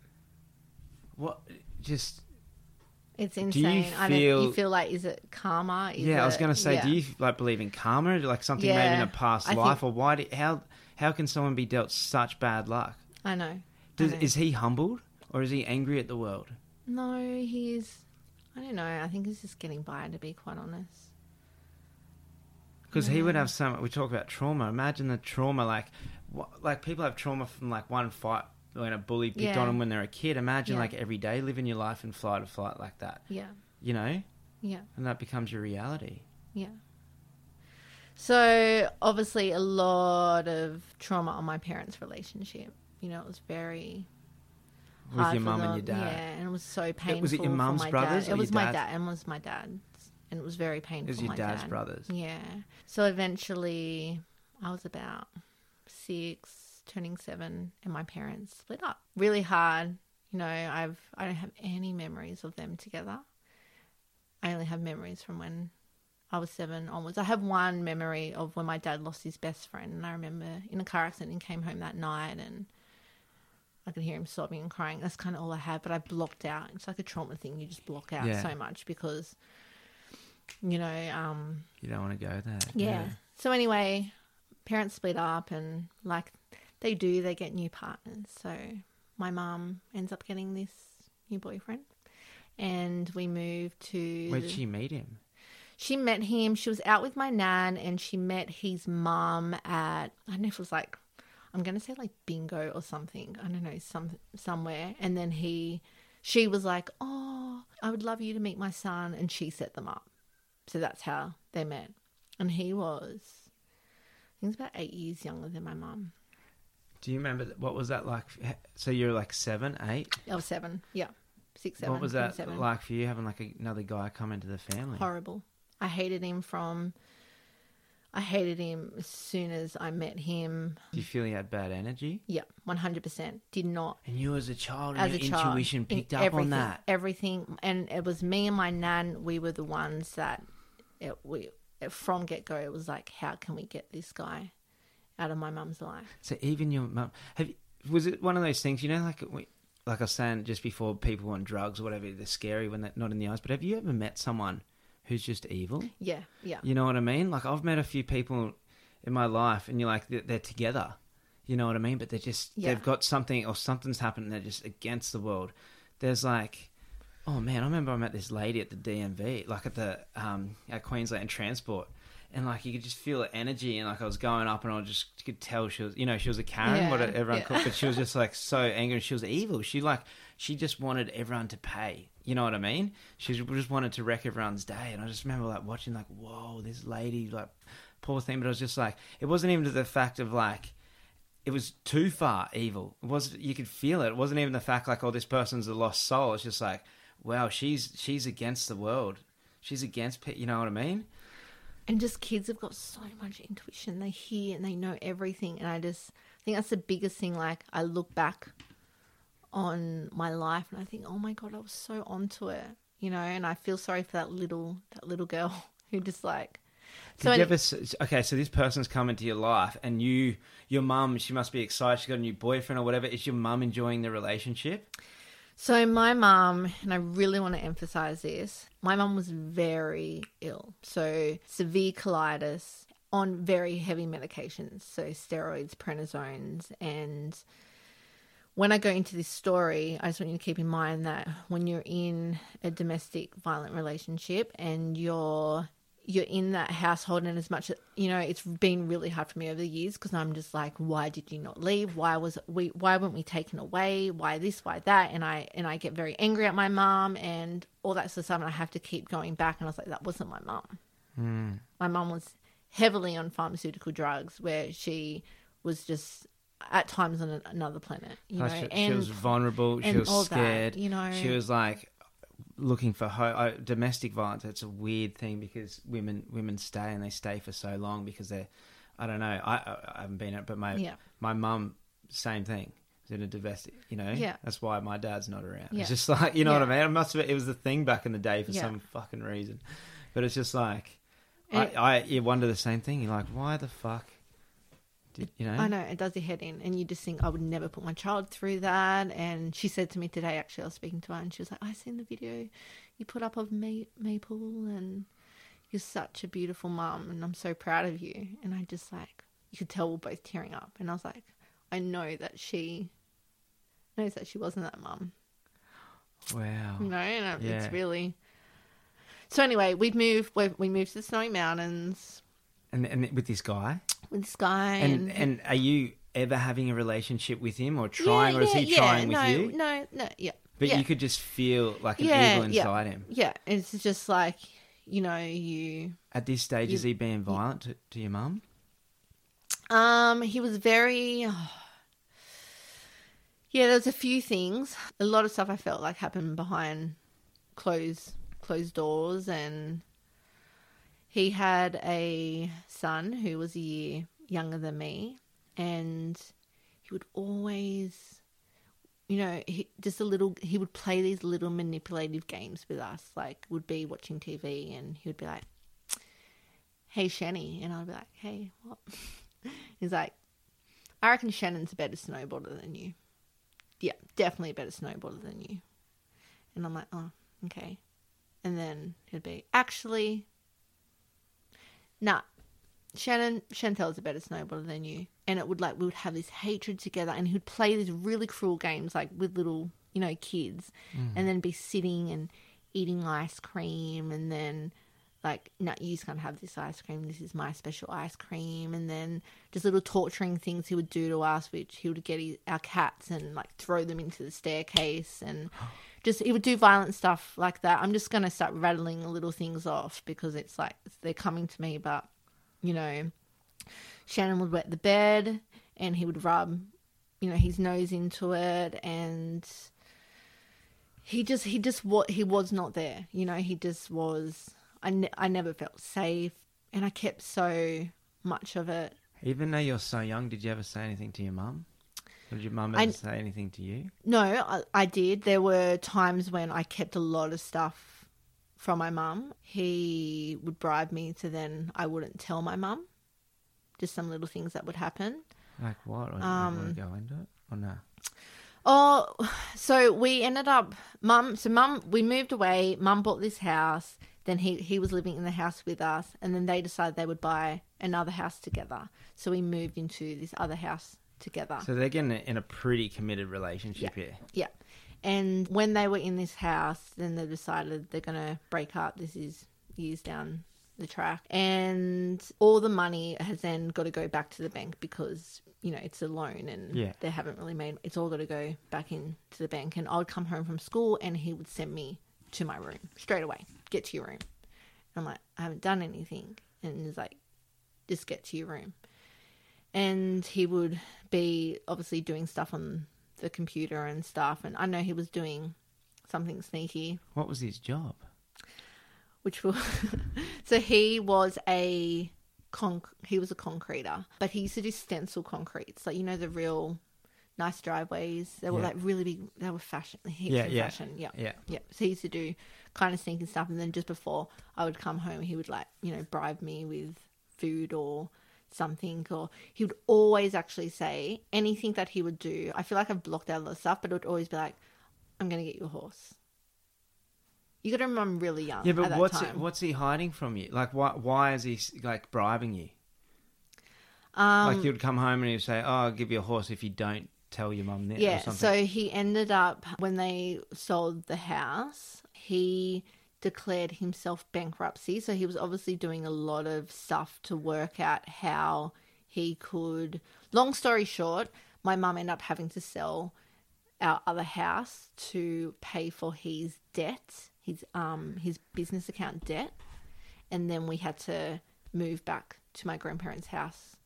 [SPEAKER 1] what just
[SPEAKER 2] It's
[SPEAKER 1] you
[SPEAKER 2] insane. I don't,
[SPEAKER 1] feel-
[SPEAKER 2] you feel like, is it karma? Is
[SPEAKER 1] yeah, I was going to say,
[SPEAKER 2] yeah.
[SPEAKER 1] do you like believe in karma, like something maybe in a past
[SPEAKER 2] I
[SPEAKER 1] life,
[SPEAKER 2] think-
[SPEAKER 1] or why? Do, how how can someone be dealt such bad luck?
[SPEAKER 2] I know. I know.
[SPEAKER 1] is he humbled or is he angry at the world?
[SPEAKER 2] No, he's. I don't know. I think he's just getting by, to be quite honest.
[SPEAKER 1] Because he would have so much. We talk about trauma. Imagine the trauma, like, like people have trauma from like one fight when a bully picked
[SPEAKER 2] Yeah.
[SPEAKER 1] on them when they're a kid. Imagine
[SPEAKER 2] Yeah.
[SPEAKER 1] like every day living your life in flight or flight like that,
[SPEAKER 2] Yeah.
[SPEAKER 1] you know,
[SPEAKER 2] Yeah.
[SPEAKER 1] and that becomes your reality.
[SPEAKER 2] Yeah. So obviously, a lot of trauma on my parents' relationship. You know, it was very
[SPEAKER 1] With your mum and your dad.
[SPEAKER 2] Yeah, and it was so painful.
[SPEAKER 1] It, was it your mum's brothers
[SPEAKER 2] Dad.
[SPEAKER 1] or
[SPEAKER 2] It was
[SPEAKER 1] your
[SPEAKER 2] my
[SPEAKER 1] dad's?
[SPEAKER 2] dad, and it was my dad's, and it was very painful.
[SPEAKER 1] It was your
[SPEAKER 2] my
[SPEAKER 1] dad's
[SPEAKER 2] dad.
[SPEAKER 1] brothers.
[SPEAKER 2] Yeah. So eventually, I was about six, turning seven, and my parents split up. Really hard. You know, I've I don't have any memories of them together. I only have memories from when I was seven onwards. I have one memory of when my dad lost his best friend, and I remember in a car accident and came home that night, and I could hear him sobbing and crying. That's kind of all I had, but I blocked out. It's like a trauma thing; you just block out
[SPEAKER 1] Yeah.
[SPEAKER 2] so much because, you know, um,
[SPEAKER 1] You don't want to go there.
[SPEAKER 2] yeah. So anyway, parents split up, and like they do, they get new partners. So my mum ends up getting this new boyfriend, and we moved to.
[SPEAKER 1] Where'd she meet him?
[SPEAKER 2] She met him. She was out with my nan, and she met his mum at I don't know if it was like I'm gonna say like bingo or something. I don't know some somewhere. And then he, she was like, "Oh, I would love you to meet my son," and she set them up. So that's how they met. And he was, I think, about eight years younger than my mum.
[SPEAKER 1] Do you remember th- what was that like? So you're like seven, eight.
[SPEAKER 2] I was seven. Yeah, six, seven.
[SPEAKER 1] what was that
[SPEAKER 2] Seven.
[SPEAKER 1] like for you having like another guy come into the family?
[SPEAKER 2] horrible. I hated him from. I hated him as soon as I met him.
[SPEAKER 1] Do you feel he had bad energy?
[SPEAKER 2] Yeah, one hundred percent. Did not
[SPEAKER 1] And you as a child,
[SPEAKER 2] as
[SPEAKER 1] and
[SPEAKER 2] a
[SPEAKER 1] your
[SPEAKER 2] child.
[SPEAKER 1] intuition
[SPEAKER 2] in
[SPEAKER 1] picked up
[SPEAKER 2] everything,
[SPEAKER 1] on that.
[SPEAKER 2] Everything, and it was me and my nan. We were the ones that it, we from get go. It was like, how can we get this guy out of my mum's life?
[SPEAKER 1] So even your mum, have you, was it one of those things? You know, like we, like I was saying just before, people on drugs or whatever, they're scary when they're not in the eyes. But have you ever met someone who's just evil?
[SPEAKER 2] Yeah, yeah,
[SPEAKER 1] You know what I mean? Like I've met a few people in my life, and you're like they're, they're together. You know what I mean? But they're just
[SPEAKER 2] Yeah.
[SPEAKER 1] they've got something or something's happened. and They're just against the world. There's like, oh man, I remember I met this lady at the DMV, like at the um at Queensland Transport, and like you could just feel the energy, and like I was going up, and I just could tell she was, you know, she was a Karen, what everyone
[SPEAKER 2] yeah.
[SPEAKER 1] called, but she was just like so angry. And she was evil. She like she just wanted everyone to pay. You know what I mean? She just wanted to wreck everyone's day, and I just remember like watching like, whoa, this lady, like poor thing. But it was just like it wasn't even to the fact of like it was too far evil. It was you could feel it. It wasn't even the fact like oh this person's a lost soul. It's just like wow she's she's against the world. She's against pe- you know what I mean?
[SPEAKER 2] and just kids have got so much intuition. They hear and they know everything, and I just think that's the biggest thing. Like I look back on my life, and I think, oh my god, I was so onto it, you know. And I feel sorry for that little that little girl who just like.
[SPEAKER 1] Did
[SPEAKER 2] So
[SPEAKER 1] you ever okay? So this person's come into your life, and you, your mum, she must be excited. She's got a new boyfriend or whatever. Is your mum enjoying the relationship?
[SPEAKER 2] So my mum, and I really want to emphasize this, my mum was very ill. So severe colitis on very heavy medications, so steroids, prednisones, and when I go into this story, I just want you to keep in mind that when you're in a domestic violent relationship and you're you're in that household and as much as you know it's been really hard for me over the years because i'm just like why did you not leave why was we why weren't we taken away why this why that and i and i get very angry at my mom and all that sort of stuff and i have to keep going back and i was like that wasn't my mom hmm. my mom was heavily on pharmaceutical drugs where she was just at times on another planet you know
[SPEAKER 1] she, she was vulnerable. She was
[SPEAKER 2] all that,
[SPEAKER 1] scared.
[SPEAKER 2] you know.
[SPEAKER 1] she was like looking for hope. Uh, domestic violence. It's a weird thing because women women stay and they stay for so long because they're. I don't know. I I, I haven't been it, but my
[SPEAKER 2] Yeah.
[SPEAKER 1] my mum same thing. Was in a domestic, you know.
[SPEAKER 2] Yeah.
[SPEAKER 1] That's why my dad's not around.
[SPEAKER 2] Yeah.
[SPEAKER 1] It's just like you know what I mean. It must have. It was the thing back in the day for
[SPEAKER 2] Yeah.
[SPEAKER 1] some fucking reason, but it's just like.
[SPEAKER 2] And-
[SPEAKER 1] I, I you wonder the same thing. You're like, why the fuck? You know?
[SPEAKER 2] I know it does your head in, and you just think I would never put my child through that. And she said to me today, actually, I was speaking to her, and she was like, "I seen the video you put up of Ma- Maple, and you're such a beautiful mum, and I'm so proud of you." And I just like you could tell we're both tearing up, and I was like, I know that she knows that she wasn't that mum,
[SPEAKER 1] Wow.
[SPEAKER 2] you know, and
[SPEAKER 1] Yeah.
[SPEAKER 2] it's really. So anyway, we've moved. We we moved to the Snowy Mountains
[SPEAKER 1] And and with this guy,
[SPEAKER 2] with this guy,
[SPEAKER 1] and and are you ever having a relationship with him or trying, or is he trying with you?
[SPEAKER 2] No, no, yeah.
[SPEAKER 1] But
[SPEAKER 2] yeah.
[SPEAKER 1] you could just feel like an
[SPEAKER 2] Yeah,
[SPEAKER 1] evil
[SPEAKER 2] yeah.
[SPEAKER 1] inside him.
[SPEAKER 2] Yeah, it's just like you know you.
[SPEAKER 1] At this stage,
[SPEAKER 2] You-
[SPEAKER 1] is he being violent to, to your mum?
[SPEAKER 2] Um, he was very. Yeah, there was a few things. A lot of stuff I felt like happened behind closed closed doors, and he had a son who was a year younger than me, and he would always, you know, he, just a little. He would play these little manipulative games with us. Like, would be watching TV, and he would be like, "Hey, Shanny. and I'd be like, "Hey, what?" He's like, "I reckon Shannon's a better snowboarder than you." Yeah, definitely a better snowboarder than you. And I'm like, "Oh, okay." And then he'd be, "Actually, nah, Shannon Chantel's a better snowboarder than you." And it would like we would have this hatred together, and he'd play these really cruel games like with little you know kids, mm. and then be sitting and eating ice cream, and then like no you just can't have this ice cream. This is my special ice cream. And then just little torturing things he would do to us which he would get his, our cats and like throw them into the staircase. And just he would do violent stuff like that i'm just going to start rattling little things off because it's like they're coming to me but you know shannon would wet the bed and he would rub you know his nose into it and he just he just what he was not there you know he just was I, ne- I never felt safe and i kept so much of it
[SPEAKER 1] Even though you're so young, did you ever say anything to your mum? Did your mum
[SPEAKER 2] I-
[SPEAKER 1] ever say anything to you?
[SPEAKER 2] no I, I did there were times when i kept a lot of stuff from my mum he would bribe me to then i wouldn't tell my mum just some little things that would happen
[SPEAKER 1] Like what? Or
[SPEAKER 2] Um,
[SPEAKER 1] want to go into it? Or no?
[SPEAKER 2] Oh, so we ended up, mum. So mum, we moved away. Mum bought this house. Then he he was living in the house with us, and then they decided they would buy another house together. So we moved into this other house together.
[SPEAKER 1] So they're getting in a pretty committed relationship here.
[SPEAKER 2] yeah, and when they were in this house, then they decided they're gonna break up. This is years down the track, and all the money has then got to go back to the bank because you know it's a loan and
[SPEAKER 1] Yeah.
[SPEAKER 2] they haven't really made it's all got to go back into the bank and i would come home from school and he would send me to my room straight away get to your room and i'm like i haven't done anything and he's like just get to your room and he would be obviously doing stuff on the computer and stuff and i know he was doing something sneaky
[SPEAKER 1] What was his job?
[SPEAKER 2] which was so he was a conc he was a concreter but he used to do stencil concretes like you know the real nice driveways they were
[SPEAKER 1] Yeah.
[SPEAKER 2] like really big they were fashion heaps
[SPEAKER 1] Yeah, yeah.
[SPEAKER 2] fashion yeah
[SPEAKER 1] Yeah.
[SPEAKER 2] yeah so he used to do kind of sneaky stuff and then just before i would come home he would like you know bribe me with food or something or he would always actually say anything that he would do i feel like i've blocked out a lot of stuff but it would always be like i'm gonna get you a horse you gotta remember i'm really young
[SPEAKER 1] Yeah,
[SPEAKER 2] at
[SPEAKER 1] but what's
[SPEAKER 2] time.
[SPEAKER 1] what's he hiding from you? Like, why why is he like bribing you?
[SPEAKER 2] Um,
[SPEAKER 1] like, he would come home and he'd say, "Oh, I'll give you a horse if you don't tell your mum this." or
[SPEAKER 2] yeah,
[SPEAKER 1] something.
[SPEAKER 2] so he ended up when they sold the house, he declared himself bankruptcy. So he was obviously doing a lot of stuff to work out how he could. Long story short, my mum ended up having to sell our other house to pay for his debt, his um his business account debt, and then we had to move back to my grandparents' house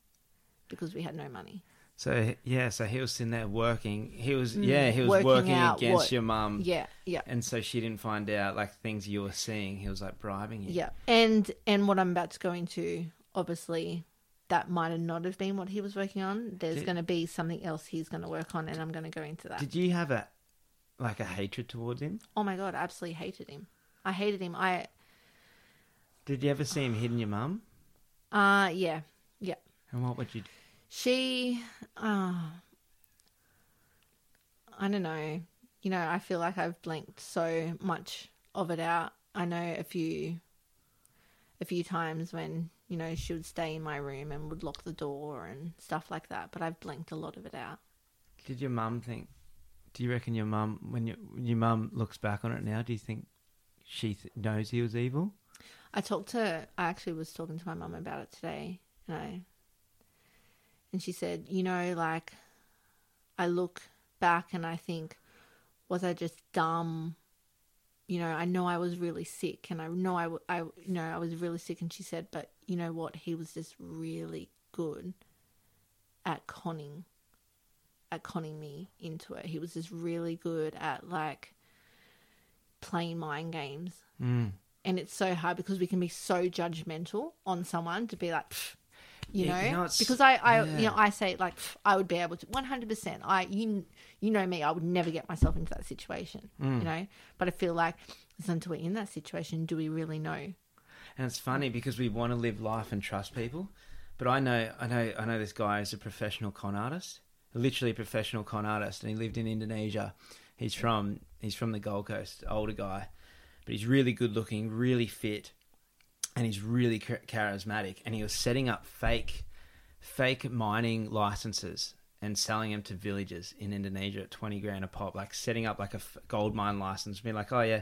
[SPEAKER 2] because we had no money.
[SPEAKER 1] So yeah, so he was sitting there working. He was yeah, he was
[SPEAKER 2] Mm, working
[SPEAKER 1] working, against
[SPEAKER 2] what-
[SPEAKER 1] your mum.
[SPEAKER 2] Yeah, yeah.
[SPEAKER 1] And so she didn't find out like things you were seeing. He was like bribing you.
[SPEAKER 2] Yeah, and and what I'm about to go into, obviously, that might have not have been what he was working on. There's going to be something else he's going to work on, and I'm going to go into that.
[SPEAKER 1] Did you have a like a hatred towards him?
[SPEAKER 2] oh my god, I absolutely hated him. I hated him. I
[SPEAKER 1] Did you ever see him hitting your mum?
[SPEAKER 2] uh yeah yeah.
[SPEAKER 1] And what would you? do?
[SPEAKER 2] She uh I don't know. You know, I feel like I've blanked so much of it out. I know a few a few times when, you know, she would stay in my room and would lock the door and stuff like that, but I've blanked a lot of it out.
[SPEAKER 1] Did your mum think? Do you reckon your mum, when your when your mum looks back on it now, do you think she th- knows he was evil?
[SPEAKER 2] I talked to I actually was talking to my mum about it today and I and she said, you know, like I look back and I think was I just dumb? You know, I know I was really sick and I know I, I you know, I was really sick and she said, but you know what? He was just really good at conning at conning me into it. He was just really good at like playing mind games
[SPEAKER 1] Mm.
[SPEAKER 2] and it's so hard because we can be so judgmental on someone to be like you
[SPEAKER 1] Yeah,
[SPEAKER 2] know,
[SPEAKER 1] you know,
[SPEAKER 2] because I, I you know I say like I would be able to 100% I you you know me I would never get myself into that situation
[SPEAKER 1] Mm.
[SPEAKER 2] you know? But I feel like it's until we're in that situation do we really know?
[SPEAKER 1] And it's funny because we want to live life and trust people, but I know, I know, I know this guy is a professional con artist, literally a professional con artist, and he lived in Indonesia. He's from he's from the Gold Coast, older guy, but he's really good looking, really fit, and he's really charismatic. And he was setting up fake fake mining licenses and selling them to villages in Indonesia at 20 grand a pop, like setting up like a gold mine license, being like, oh yeah,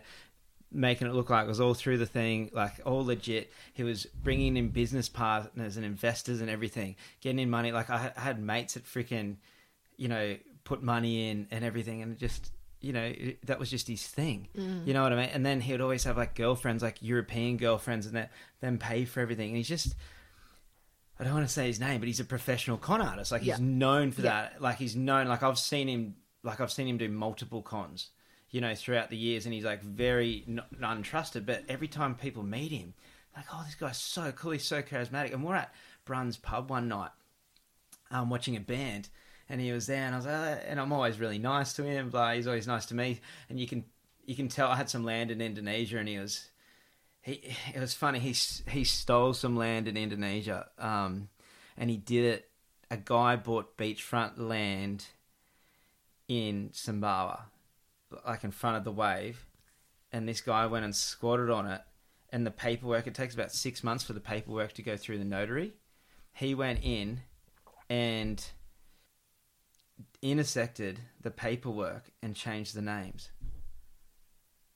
[SPEAKER 1] making it look like it was all through the thing, like all legit. He was bringing in business partners and investors and everything, getting in money. Like I had- mates that freaking, you know, put money in and everything, and just, you know, it- that was just his thing. You know what I mean? And then he would always have like girlfriends, like European girlfriends, and that then pay for everything. And he's just, I don't want to say his name, but he's a professional con artist. Like
[SPEAKER 2] Yeah.
[SPEAKER 1] he's known for
[SPEAKER 2] Yeah.
[SPEAKER 1] that. Like he's known. Like I've seen him. Like I've seen him do multiple cons, you know, throughout the years, and he's like very n- untrusted. But every time people meet him, like, oh, this guy's so cool. He's so charismatic. And we're at Brun's pub one night, um, watching a band, and he was there, and I was, like, and I'm always really nice to him. Blah, he's always nice to me, and you can you can tell I had some land in Indonesia, and he was he it was funny he he stole some land in Indonesia um and he did it a guy bought beachfront land in Sumbawa like in front of the wave and this guy went and squatted on it and the paperwork it takes about 6 months for the paperwork to go through the notary he went in and intersected the paperwork and changed the names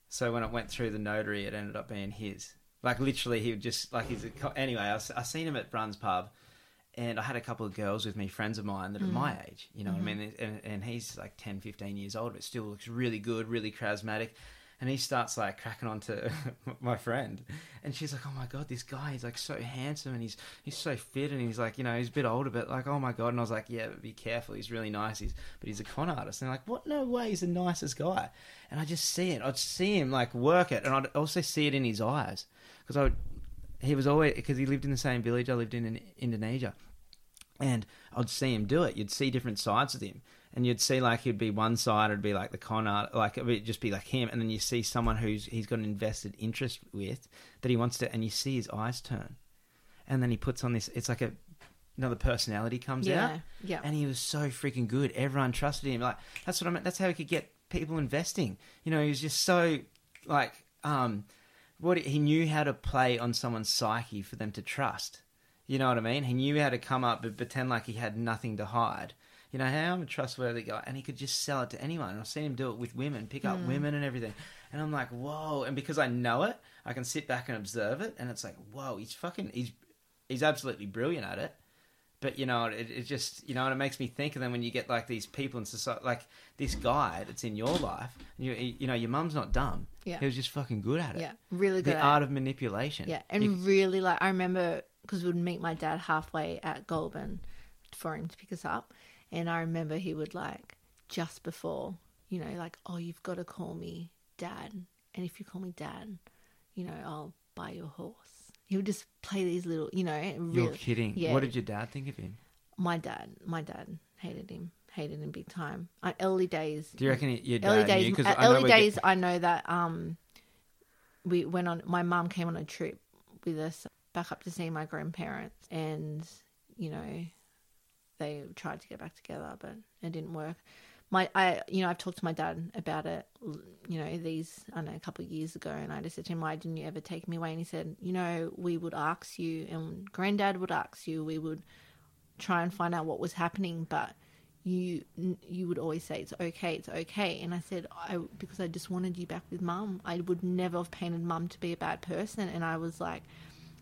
[SPEAKER 1] so when it went through the notary, it ended up being his. Like literally, he would just like he's a, anyway. I, I seen him at Brun's pub, and I had a couple of girls with me, friends of mine that are my mm. age. You know what I mean? Mm-hmm. And, and he's like 10, 15 years old, but still looks really good, really charismatic. And he starts like cracking on to my friend, and she's like, "Oh my god, this guy! He's like so handsome, and he's he's so fit, and he's like, you know, he's a bit older, but like, oh my god!" And I was like, "Yeah, but be careful. He's really nice. He's but he's a con artist." And they're like, "What? No way! He's the nicest guy." And I just see it. I'd see him like work it, and I'd also see it in his eyes because I would. He was always because he lived in the same village I lived in in Indonesia, and I'd see him do it. You'd see different sides of him, and you'd see like he'd be one side, it'd be like the con art, like it would just be like him, and then you see someone who's he's got an invested interest with that he wants to, and you see his eyes turn, and then he puts on this. It's like a another personality comes
[SPEAKER 2] Yeah,
[SPEAKER 1] out,
[SPEAKER 2] yeah.
[SPEAKER 1] and he was so freaking good. Everyone trusted him. Like that's what I meant. That's how he could get people investing. You know, he was just so like um, what he knew how to play on someone's psyche for them to trust. You know what I mean? He knew how to come up and pretend like he had nothing to hide. You know, hey, I'm a trustworthy guy, and he could just sell it to anyone. And I've seen him do it with women, pick up hmm. women and everything. And I'm like, whoa! And because I know it, I can sit back and observe it, and it's like, whoa, he's fucking, he's, he's absolutely brilliant at it. But you know, it, it just you know, and it makes me think. And then when you get like these people in society, like this guy that's in your life, you you know, your mum's not dumb.
[SPEAKER 2] Yeah.
[SPEAKER 1] he was just fucking good at it.
[SPEAKER 2] Yeah, really good.
[SPEAKER 1] the art
[SPEAKER 2] it.
[SPEAKER 1] of manipulation.
[SPEAKER 2] Yeah, and
[SPEAKER 1] You-
[SPEAKER 2] really like I remember because we'd meet my dad halfway at Goulburn for him to pick us up, and I remember he would like just before you know like oh you've got to call me dad, and if you call me dad, you know I'll buy you a horse. He would just play these little you know really.
[SPEAKER 1] you're kidding.
[SPEAKER 2] Yeah,
[SPEAKER 1] What did your dad think of him?
[SPEAKER 2] my dad? My dad hated him, hated him big time. Uh, early days,
[SPEAKER 1] Do you reckon your dad
[SPEAKER 2] early
[SPEAKER 1] knew?
[SPEAKER 2] days, at
[SPEAKER 1] I
[SPEAKER 2] early
[SPEAKER 1] get-
[SPEAKER 2] days, I know that um, we went on. My mum came on a trip with us back up to see my grandparents, and you know, they tried to get back together, but it didn't work. My, I, you know, I've talked to my dad about it. You know, these I don't know a couple of years ago, and I just said to him, "Why didn't you ever take me away?" And he said, "You know, we would ask you, and Granddad would ask you. We would try and find out what was happening, but." you you would always say it's okay it's okay and i said i because i just wanted you back with mum i would never have painted mum to be a bad person and i was like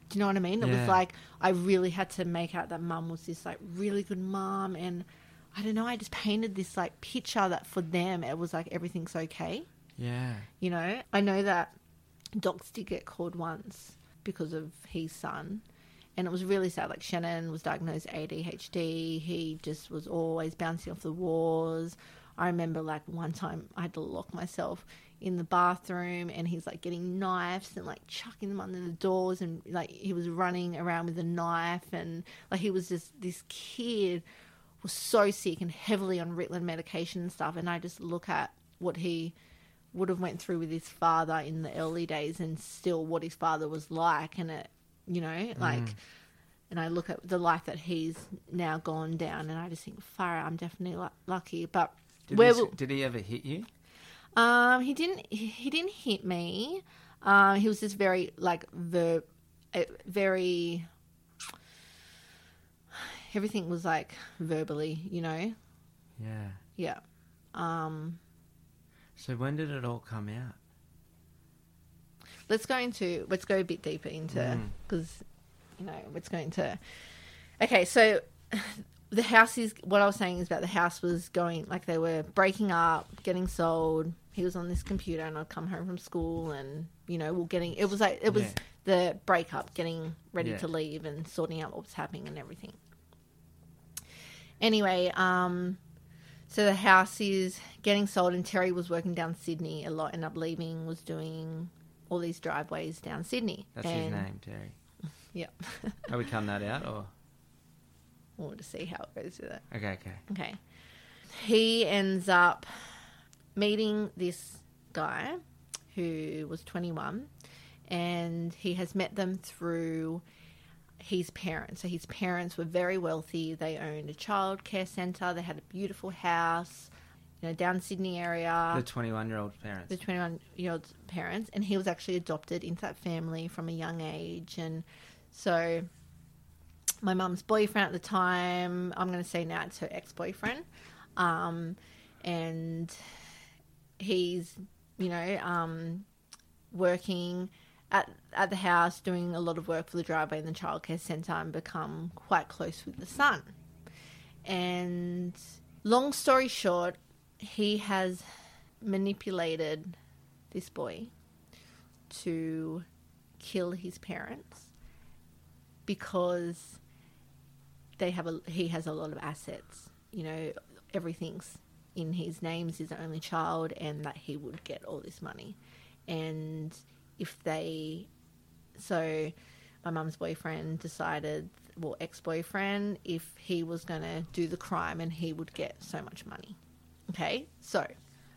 [SPEAKER 2] do you know what i mean it
[SPEAKER 1] Yeah.
[SPEAKER 2] was like i really had to make out that mum was this like really good mum and i don't know i just painted this like picture that for them it was like everything's okay
[SPEAKER 1] Yeah.
[SPEAKER 2] you know i know that DoCS did get called once because of his son and it was really sad like shannon was diagnosed adhd he just was always bouncing off the walls i remember like one time i had to lock myself in the bathroom and he's like getting knives and like chucking them under the doors and like he was running around with a knife and like he was just this kid was so sick and heavily on Ritalin medication and stuff and I just look at what he would have went through with his father in the early days and still what his father was like and it you know like
[SPEAKER 1] Mm.
[SPEAKER 2] and I look at the life that he's now gone down and I just think fire I'm definitely lu- lucky but
[SPEAKER 1] Did,
[SPEAKER 2] where
[SPEAKER 1] he,
[SPEAKER 2] will,
[SPEAKER 1] did he ever hit you?
[SPEAKER 2] Um he didn't he didn't hit me um he was just very like ver uh, very everything was like verbally you know
[SPEAKER 1] Yeah.
[SPEAKER 2] yeah um
[SPEAKER 1] So when did it all come out?
[SPEAKER 2] let's go into let's go a bit deeper into
[SPEAKER 1] Mm.
[SPEAKER 2] because you know let's go into okay so the house is what i was saying is about the house was going like they were breaking up getting sold he was on this computer and i'd come home from school and you know we're getting it was like it was
[SPEAKER 1] Yeah.
[SPEAKER 2] the breakup getting ready
[SPEAKER 1] Yeah.
[SPEAKER 2] to leave and sorting out what was happening and everything anyway um so the house is getting sold, and Terry was working down Sydney a lot. Ended up leaving, was doing all these driveways down Sydney.
[SPEAKER 1] That's
[SPEAKER 2] and,
[SPEAKER 1] his name, Terry.
[SPEAKER 2] Yeah,
[SPEAKER 1] Are we cutting that out or?
[SPEAKER 2] Want to see how it goes with it.
[SPEAKER 1] Okay, okay.
[SPEAKER 2] Okay, he ends up meeting this guy who was 21, and he has met them through his parents. So his parents were very wealthy. They owned a childcare centre. They had a beautiful house, you know, down Sydney area.
[SPEAKER 1] The 21 year old parents.
[SPEAKER 2] the 21 year old parents and he was actually adopted into that family from a young age and so my mum's boyfriend at the time i'm going to say now it's her ex-boyfriend um, and he's you know um, working at, at the house doing a lot of work for the driveway and the childcare centre and become quite close with the son. And long story short he has manipulated this boy to kill his parents because they have a he has a lot of assets you know everything's in his name as his only child and that he would get all this money. And if they so my mum's boyfriend decided well ex-boyfriend if he was going to do the crime and he would get so much money. Okay so.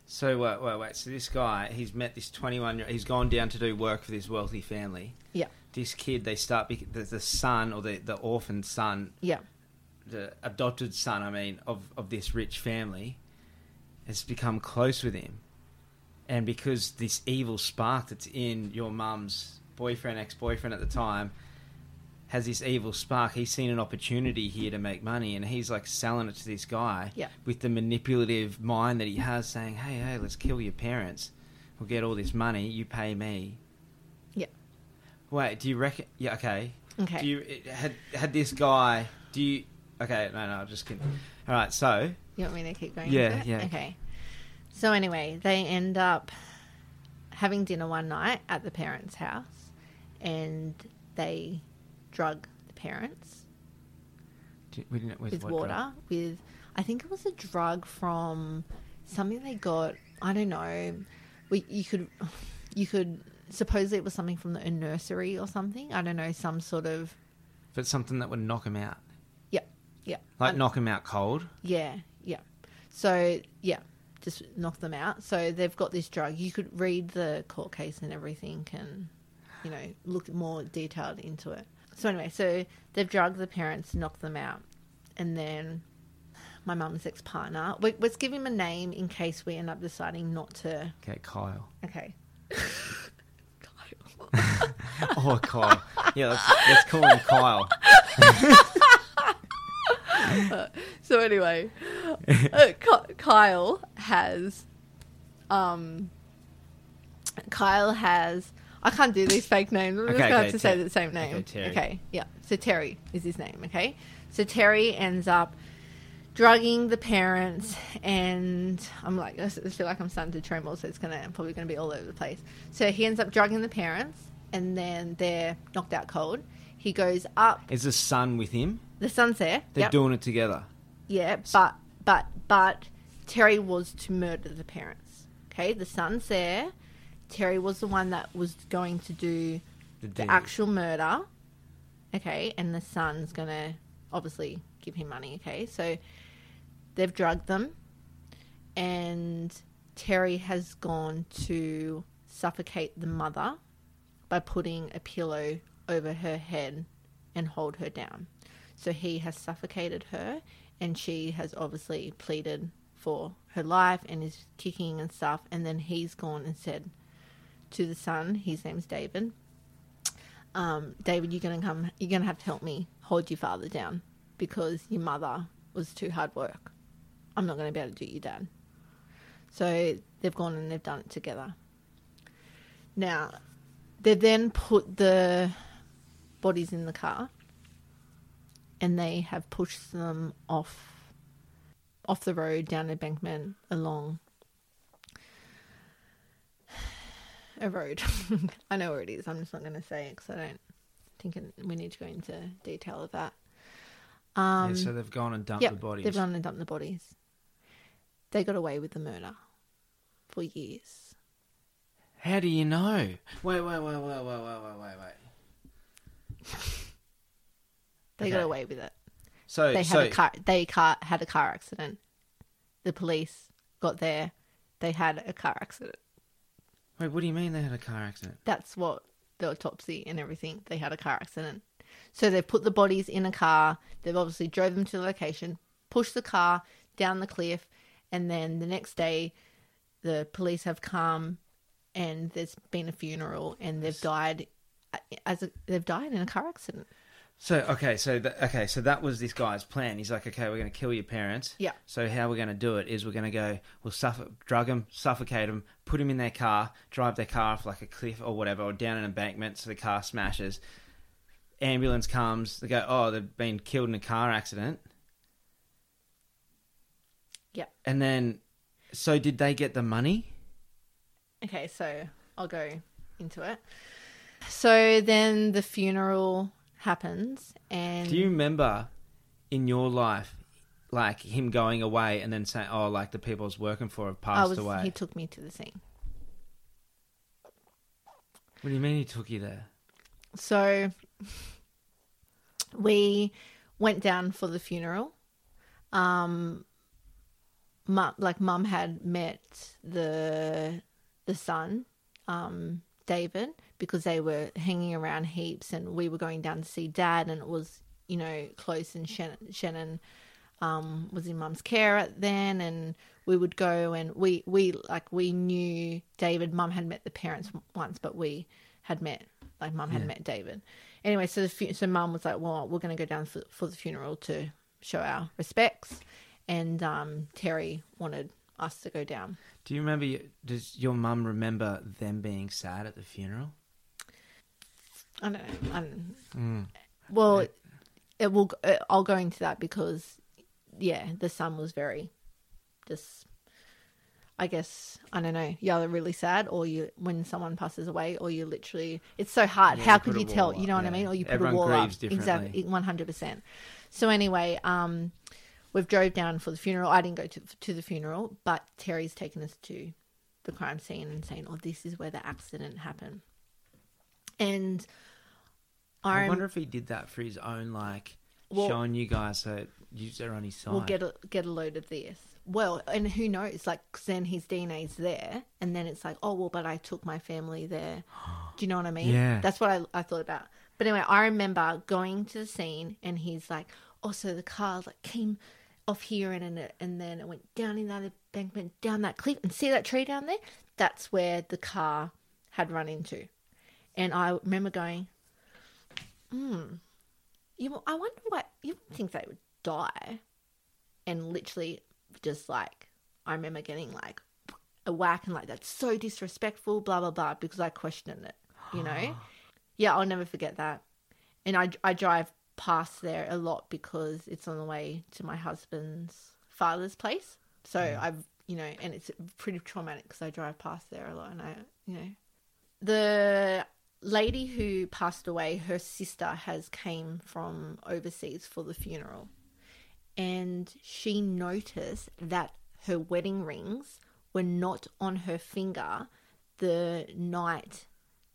[SPEAKER 1] So wait, wait, wait. So this guy, he's met this 21 year he's gone down to do work for this wealthy family.
[SPEAKER 2] yeah.
[SPEAKER 1] This kid, they start, the, the son or the, the orphan son,
[SPEAKER 2] yeah.
[SPEAKER 1] the adopted son, I mean, of, of this rich family, has become close with him. And because this evil spark that's in your mum's boyfriend, ex boyfriend at the time, has this evil spark, he's seen an opportunity here to make money and he's like selling it to this guy
[SPEAKER 2] Yeah.
[SPEAKER 1] with the manipulative mind that he has, saying, Hey, hey, let's kill your parents. We'll get all this money, you pay me.
[SPEAKER 2] Yeah.
[SPEAKER 1] Wait, do you reckon? Yeah, okay.
[SPEAKER 2] okay
[SPEAKER 1] Do you it- had had this guy? Do you? Okay, no, no, I'm just kidding. All right, so
[SPEAKER 2] You want me to keep going?
[SPEAKER 1] Yeah, yeah.
[SPEAKER 2] Okay. So anyway, they end up having dinner one night at the parents' house, and they drug the parents
[SPEAKER 1] we didn't with,
[SPEAKER 2] with
[SPEAKER 1] what
[SPEAKER 2] water.
[SPEAKER 1] drug?
[SPEAKER 2] With I think it was a drug from something they got. I don't know. We you could you could supposedly it was something from the a nursery or something. I don't know some sort of
[SPEAKER 1] but something that would knock him out,
[SPEAKER 2] yeah yeah
[SPEAKER 1] like knock him out cold.
[SPEAKER 2] Yeah, yeah. So yeah, just knock them out. So they've got this drug. You could read the court case and everything, and you know look more detailed into it. So anyway, so they've drugged the parents, knocked them out, and then my mum's ex partner. Let's give him a name in case we end up deciding not to.
[SPEAKER 1] Okay, Kyle.
[SPEAKER 2] Okay. Kyle.
[SPEAKER 1] oh, Kyle. Yeah, let's, let's call him Kyle.
[SPEAKER 2] so anyway, uh, Kyle has, um, Kyle has. I can't do these fake names. I'm just gonna
[SPEAKER 1] okay,
[SPEAKER 2] have to say the same name.
[SPEAKER 1] okay, Terry.
[SPEAKER 2] yeah. So Terry is his name. Okay, so Terry ends up drugging the parents, and I'm like, I feel like I'm starting to tremble, so it's gonna probably gonna be all over the place. So he ends up drugging the parents, and then they're knocked out cold. He goes up.
[SPEAKER 1] Is the son with him?
[SPEAKER 2] The son's there.
[SPEAKER 1] They're
[SPEAKER 2] Yep.
[SPEAKER 1] doing it together.
[SPEAKER 2] Yeah, but but but Terry was to murder the parents. Okay, the son's there. Terry was the one that was going to do
[SPEAKER 1] The,
[SPEAKER 2] the actual murder. Okay, and the son's gonna obviously give him money. Okay, so they've drugged them, and Terry has gone to suffocate the mother by putting a pillow over her head and hold her down. So he has suffocated her, and she has obviously pleaded for her life and is kicking and stuff. And then he's gone and said to the son, his name's David, um, David, you're gonna come. You're gonna have to help me hold your father down because your mother was too hard work. I'm not gonna be able to do your dad. So they've gone and they've done it together. Now, they then put the bodies in the car, and they have pushed them off off the road down an embankment along a road. I know where it is. I'm just not going to say it because I don't think we need to go into detail of that. Um,
[SPEAKER 1] yeah, so they've gone and dumped
[SPEAKER 2] yep,
[SPEAKER 1] the bodies.
[SPEAKER 2] they've gone and dumped the bodies. They got away with the murder for years.
[SPEAKER 1] How do you know? Wait, wait, wait, wait, wait, wait, wait, wait, wait.
[SPEAKER 2] They
[SPEAKER 1] Okay.
[SPEAKER 2] got away with it.
[SPEAKER 1] So,
[SPEAKER 2] They had
[SPEAKER 1] so
[SPEAKER 2] a car. They car had a car accident. The police got there. They had a car accident.
[SPEAKER 1] wait, what do you mean they had a car accident?
[SPEAKER 2] That's what the autopsy and everything. They had a car accident. So they've put the bodies in a car. They've obviously drove them to the location, pushed the car down the cliff, and then the next day, the police have come, and there's been a funeral, and they've died as a, they've died in a car accident.
[SPEAKER 1] So okay, so th- okay, so that was this guy's plan. He's like, okay, we're going to kill your parents.
[SPEAKER 2] Yeah.
[SPEAKER 1] So how we're going to do it is we're going to go, we'll suffer, drug them, suffocate them, put them in their car, drive their car off like a cliff or whatever, or down an embankment so the car smashes. Ambulance comes. They go, oh, they've been killed in a car accident.
[SPEAKER 2] Yeah.
[SPEAKER 1] And then, so did they get the money?
[SPEAKER 2] Okay, so I'll go into it. So then the funeral happens, and
[SPEAKER 1] Do you remember in your life, like him going away and then saying, oh, like the people I was working for have
[SPEAKER 2] I
[SPEAKER 1] passed
[SPEAKER 2] was
[SPEAKER 1] away?
[SPEAKER 2] he took me to the scene.
[SPEAKER 1] What do you mean he took you there?
[SPEAKER 2] So we went down for the funeral. Um, mum, like mum had met the the son, um, David, because they were hanging around heaps, and we were going down to see dad, and it was you know close, and Shannon, Shannon um, was in mum's care at then, and we would go and we we like we knew David. Mum had met the parents once, but we had met like mum had
[SPEAKER 1] Yeah.
[SPEAKER 2] met David. Anyway, so the fu- so mum was like, "Well, we're going to go down for, for the funeral to show our respects," and um, Terry wanted us to go down.
[SPEAKER 1] Do you remember? Does your mum remember them being sad at the funeral?
[SPEAKER 2] I don't know. I don't,
[SPEAKER 1] Mm.
[SPEAKER 2] well,
[SPEAKER 1] Right.
[SPEAKER 2] it will. uh, I'll go into that because, yeah, the son was very, just. I guess I don't know. You're either really sad, or you when someone passes away, or you literally. It's so hard.
[SPEAKER 1] Yeah,
[SPEAKER 2] How
[SPEAKER 1] you
[SPEAKER 2] could you tell?
[SPEAKER 1] wall
[SPEAKER 2] You know
[SPEAKER 1] up,
[SPEAKER 2] what I mean? Or you put
[SPEAKER 1] Everyone
[SPEAKER 2] a wall
[SPEAKER 1] grieves
[SPEAKER 2] up.
[SPEAKER 1] differently.
[SPEAKER 2] Exactly, one hundred percent. So anyway, um, we've drove down for the funeral. I didn't go to to the funeral, but Terry's taken us to the crime scene and saying, "Oh, this is where the accident happened." And
[SPEAKER 1] I
[SPEAKER 2] I'm-
[SPEAKER 1] wonder if he did that for his own, like
[SPEAKER 2] Well-
[SPEAKER 1] showing you guys so you are on his side.
[SPEAKER 2] we'll get a get a load of this. Well, and who knows? Like, 'cause then his DNA's there, and then it's like, oh well, but I took my family there. Do you know what I mean?
[SPEAKER 1] Yeah.
[SPEAKER 2] That's what I, I thought about. But anyway, I remember going to the scene, and he's like, oh, so the car like came off here, and and, and then it went down in that embankment, down that cliff, and see that tree down there? That's where the car had run into. And I remember going, hmm, you, I wonder what you would think they would die and literally just like I remember getting like a whack and like that's so disrespectful, blah blah blah, because I questioned it, you know. yeah, I'll never forget that. And I I drive past there a lot because it's on the way to my husband's father's place. So mm. I've you know, and it's pretty traumatic because I drive past there a lot, and I you know, the lady who passed away, her sister has came from overseas for the funeral and she noticed that her wedding rings were not on her finger the night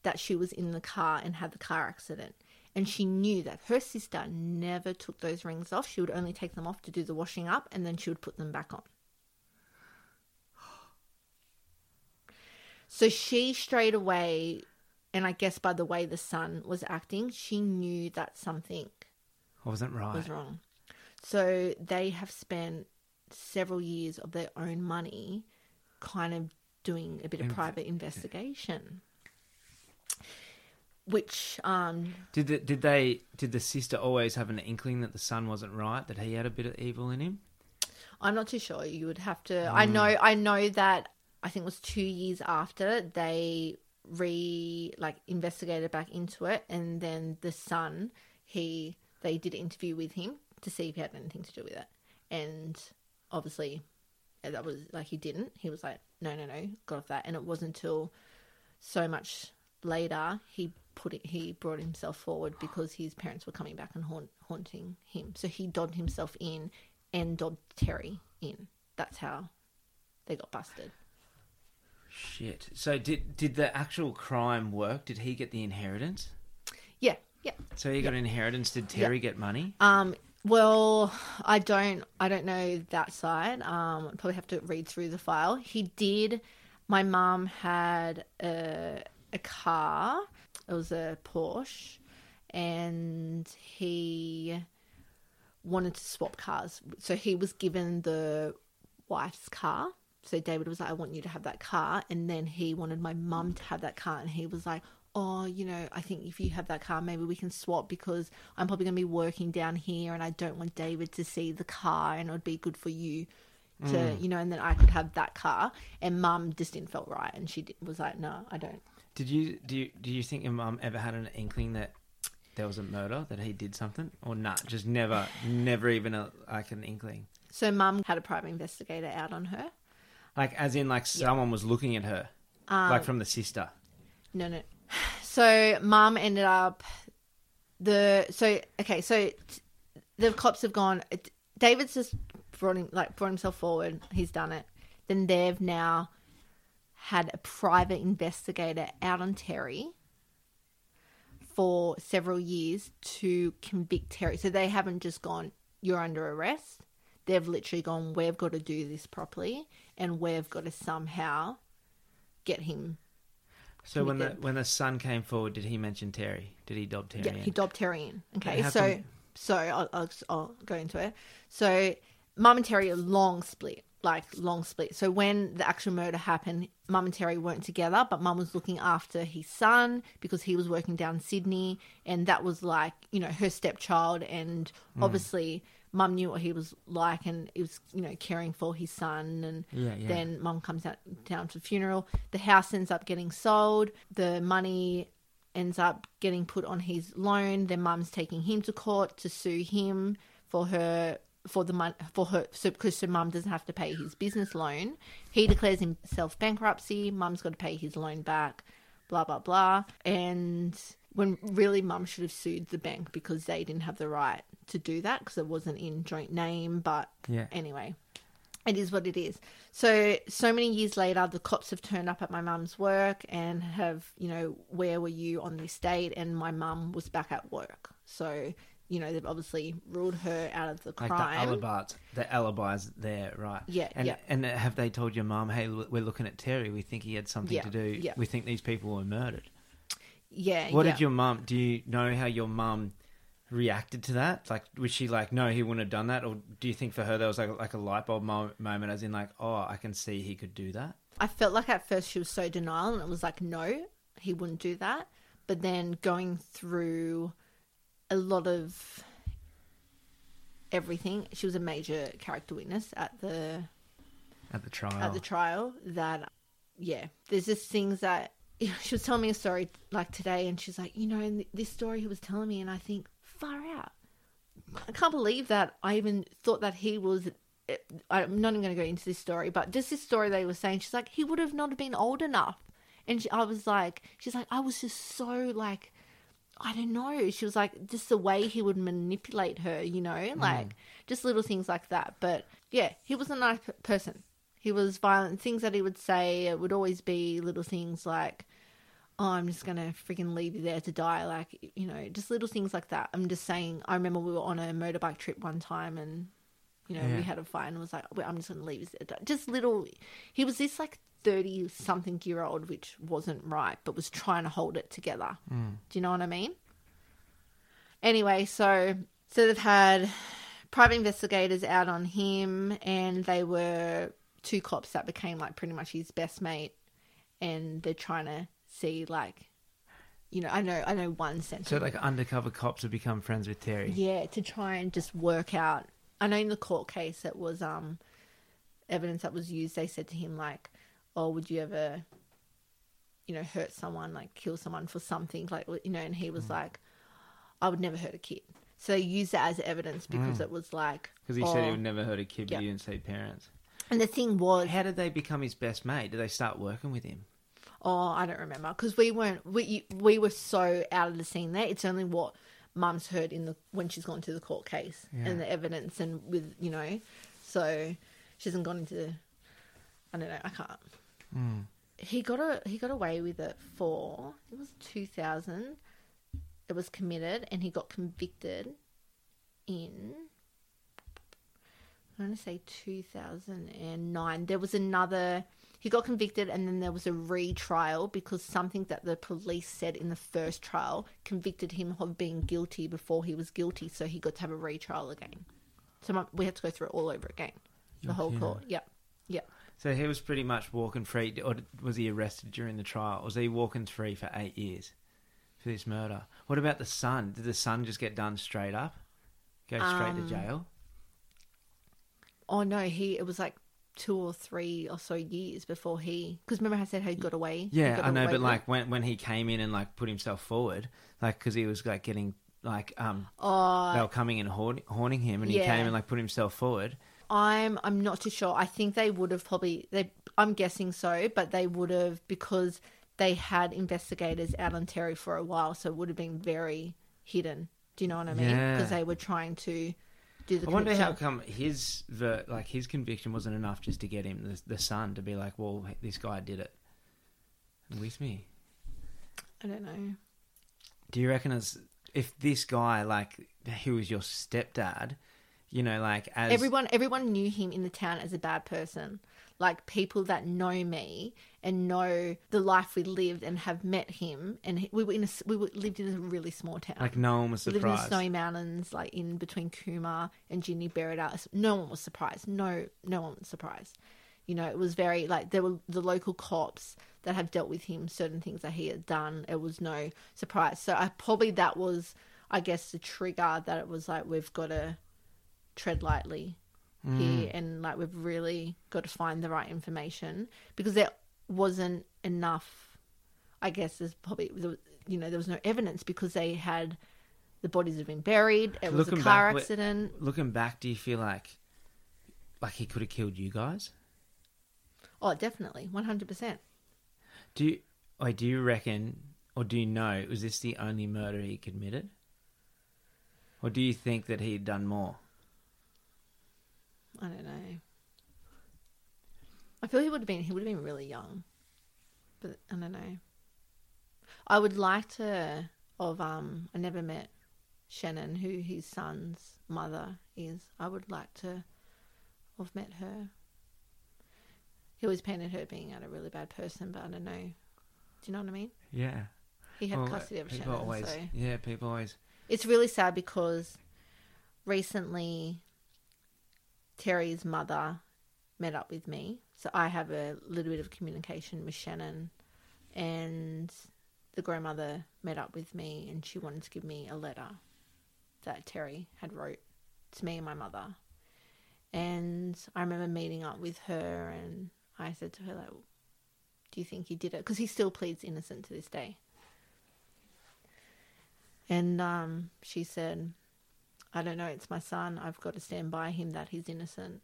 [SPEAKER 2] that she was in the car and had the car accident. And she knew that her sister never took those rings off. She would only take them off to do the washing up and then she would put them back on. So she straight away, and I guess by the way the son was acting, she knew that something
[SPEAKER 1] Wasn't right.
[SPEAKER 2] was wrong. So they have spent several years of their own money kind of doing a bit of private investigation. Which um
[SPEAKER 1] Did the, did they did the sister always have an inkling that the son wasn't right? That he had a bit of evil in him?
[SPEAKER 2] I'm not too sure. You would have to. I know. I know that. I think it was two years after they re like investigated back into it, and then the son he they did an interview with him to see if he had anything to do with it, and obviously uh, that was like he didn't. He was like, no, no, no, got off that, and it wasn't until so much later he put it he brought himself forward because his parents were coming back and haunt, haunting him so he dobbed himself in and dobbed terry in that's how they got busted
[SPEAKER 1] Shit. So did did the actual crime work? Did he get the inheritance?
[SPEAKER 2] yeah yeah
[SPEAKER 1] So he got inheritance. Did Terry get money?
[SPEAKER 2] um well i don't i don't know that side um I'd probably have to read through the file he did my mom had a a car it was a porsche and he wanted to swap cars. So he was given the wife's car. So David was like, I want you to have that car. And then he wanted my mum to have that car. And he was like, Oh, you know, I think if you have that car, maybe we can swap because I'm probably going to be working down here and I don't want David to see the car and it would be good for you to, mm. you know, and then I could have that car. And mum just didn't feel right. And she was like, No, I don't.
[SPEAKER 1] Did you do you do you think your mum ever had an inkling that there was a murder that he did something or not? Just never, never even a, like an inkling.
[SPEAKER 2] So mum had a private investigator out on her.
[SPEAKER 1] Like as in like someone was looking at her, um, like from the sister.
[SPEAKER 2] No, no. So mum ended up the so okay. So t- the cops have gone. David's just brought him like brought himself forward. He's done it. Then they've now had a private investigator out on Terry for several years to convict Terry. So they haven't just gone, you're under arrest. They've literally gone, we've got to do this properly and we've got to somehow get him
[SPEAKER 1] So when the when the son came forward, did he mention Terry? Did he dob Terry?
[SPEAKER 2] Yeah,
[SPEAKER 1] in?
[SPEAKER 2] he dobbed Terry in. Okay, so
[SPEAKER 1] come-
[SPEAKER 2] so I'll, I'll I'll go into it. So Mum and Terry are long split, like long split. So when the actual murder happened, Mum and Terry weren't together, but Mum was looking after his son because he was working down Sydney, and that was like you know her stepchild, and
[SPEAKER 1] Hmm.
[SPEAKER 2] obviously. Mum knew what he was like, and it was, you know, caring for his son. And
[SPEAKER 1] Yeah, yeah.
[SPEAKER 2] then Mum comes out down to the funeral. The house ends up getting sold. The money ends up getting put on his loan. Then mum's taking him to court to sue him for her for the money for her so because her mum doesn't have to pay his business loan. He declares himself bankruptcy. Mum's got to pay his loan back. Blah blah blah. And when really mum should have sued the bank because they didn't have the right to do that because it wasn't in joint name. But
[SPEAKER 1] Yeah.
[SPEAKER 2] anyway, it is what it is. So, so many years later, the cops have turned up at my mum's work and have, you know, where were you on this date? And my mum was back at work. So, you know, they've obviously ruled her out of the crime.
[SPEAKER 1] Like the alibis, the alibis there, right?
[SPEAKER 2] Yeah,
[SPEAKER 1] and
[SPEAKER 2] yeah.
[SPEAKER 1] and have they told your mum, hey, we're looking at Terry. We think he had something
[SPEAKER 2] Yeah,
[SPEAKER 1] to do.
[SPEAKER 2] yeah.
[SPEAKER 1] We think these people were murdered.
[SPEAKER 2] yeah.
[SPEAKER 1] What
[SPEAKER 2] yeah.
[SPEAKER 1] did your mum? Do you know how your mum reacted to that? Like, was she like, no, he wouldn't have done that, or do you think for her there was like like a light bulb moment, as in like, oh, I can see he could do that?
[SPEAKER 2] I felt like at first she was so denial and it was like, no, he wouldn't do that. But then going through a lot of everything, she was a major character witness at the
[SPEAKER 1] At the trial,
[SPEAKER 2] at the trial that yeah there's just things that she was telling me a story like today and she's like you know and this story he was telling me and i think far out. I can't believe that i even thought that he was eh, i'm not even going to go into this story but just this story they were saying she's like he would have not been old enough. And she, i was like she's like i was just so like I don't know. She was like, just the way he would manipulate her, you know, mm. like just little things like that. But yeah, he was a nice p- person. He was violent. Things that he would say it would always be little things like, "Oh, I'm just gonna freaking leave you there to die," like you know, just little things like that. I'm just saying. I remember we were on a motorbike trip one time, and You know,
[SPEAKER 1] Yeah.
[SPEAKER 2] we had a fight and was like, well, I'm just going to leave. his- Just little. He was this like 30 something year old, which wasn't right, but was trying to hold it together.
[SPEAKER 1] Mm.
[SPEAKER 2] Do you know what I mean? Anyway, so so they've had private investigators out on him, and they were two cops that became like pretty much his best mate, and they're trying to see like, you know, I know I know one sentence.
[SPEAKER 1] So like undercover cops have become friends with Terry.
[SPEAKER 2] Yeah, to try and just work out. I know in the court case it was um evidence that was used. They said to him like, "Oh, would you ever, you know, hurt someone, like kill someone for something, like you know?" And he was like, "I would never hurt a kid." So they used that as evidence because it was like,
[SPEAKER 1] Because he said he
[SPEAKER 2] oh.
[SPEAKER 1] would never hurt a kid, but
[SPEAKER 2] Yeah.
[SPEAKER 1] he didn't say parents.
[SPEAKER 2] And the thing was,
[SPEAKER 1] How did they become his best mate? Did they start working with him?
[SPEAKER 2] Oh, I don't remember because we weren't we we were so out of the scene there. It's only what Mum's heard in the when she's gone to the court case
[SPEAKER 1] Yeah.
[SPEAKER 2] and the evidence and with you know, so she hasn't gone into. I don't know. I can't.
[SPEAKER 1] Mm.
[SPEAKER 2] He got a he got away with it for it was two thousand. It was committed and he got convicted in. I'm going to say 2009. There was another. He got convicted and then there was a retrial because something that the police said in the first trial convicted him of being guilty before he was guilty. So he got to have a retrial again. So my- we had to go through it all over again. The
[SPEAKER 1] You're
[SPEAKER 2] whole
[SPEAKER 1] kidding.
[SPEAKER 2] court. Yep. Yep.
[SPEAKER 1] So he was pretty much walking free, or was he arrested during the trial? Was he walking free for eight years for this murder? What about the son? Did the son just get done straight up, go straight
[SPEAKER 2] Um,
[SPEAKER 1] to jail?
[SPEAKER 2] Oh no, he it was like two or three or so years before he because remember I said how he got away.
[SPEAKER 1] Yeah,
[SPEAKER 2] got
[SPEAKER 1] I know,
[SPEAKER 2] away
[SPEAKER 1] but like when when he came in and like put himself forward, like because he was like getting like um
[SPEAKER 2] oh,
[SPEAKER 1] they were coming and haun- haunting him, and he came and like put himself forward.
[SPEAKER 2] I'm I'm not too sure. I think they would have probably they I'm guessing so, but they would have because they had investigators out on Terry for a while, so it would have been very hidden. Do you know what I mean?
[SPEAKER 1] Yeah.
[SPEAKER 2] Because they were trying to do the.
[SPEAKER 1] I wonder how come his ver- like his conviction wasn't enough just to get him the, the son to be like, well, this guy did it with me.
[SPEAKER 2] I don't know.
[SPEAKER 1] Do you reckon as if this guy like he was your stepdad, you know, like as
[SPEAKER 2] Everyone everyone knew him in the town as a bad person. Like people that know me and know the life we lived and have met him, and he- we were in a we were, lived in a really small town.
[SPEAKER 1] like no one was
[SPEAKER 2] We lived in the
[SPEAKER 1] surprised.
[SPEAKER 2] snowy mountains, like in between Cooma and Ginny Berida. No one was surprised. No, no one was surprised. You know, it was very like there were the local cops that have dealt with him, certain things that he had done. It was no surprise. So I probably that was, I guess, the trigger that it was like we've got to tread lightly
[SPEAKER 1] Mm.
[SPEAKER 2] here, and like we've really got to find the right information because there wasn't enough. I guess there's probably you know there was no evidence because they had the bodies had been buried. It was a car
[SPEAKER 1] back,
[SPEAKER 2] accident.
[SPEAKER 1] Looking back, do you feel like like he could have killed you guys?
[SPEAKER 2] Oh, definitely, one hundred percent.
[SPEAKER 1] Do you, or do you reckon, or do you know, was this the only murder he committed? Or do you think that he'd done more?
[SPEAKER 2] I don't know. I feel he would have been he would have been really young, but I don't know. I would like to of um I never met Shannon, who his son's mother is. I would like to have met her. He always painted her being a really bad person, but I don't know. Do you know what I mean?
[SPEAKER 1] Yeah.
[SPEAKER 2] He had
[SPEAKER 1] Well,
[SPEAKER 2] custody of Shannon,
[SPEAKER 1] always,
[SPEAKER 2] so
[SPEAKER 1] Yeah, people always.
[SPEAKER 2] it's really sad because recently Terry's mother met up with me. So I have a little bit of communication with Shannon and the grandmother met up with me and she wanted to give me a letter that Terry had wrote to me and my mother. And I remember meeting up with her and I said to her like do you think he did it? Because he still pleads innocent to this day. And um, she said, I don't know, it's my son. I've got to stand by him that he's innocent.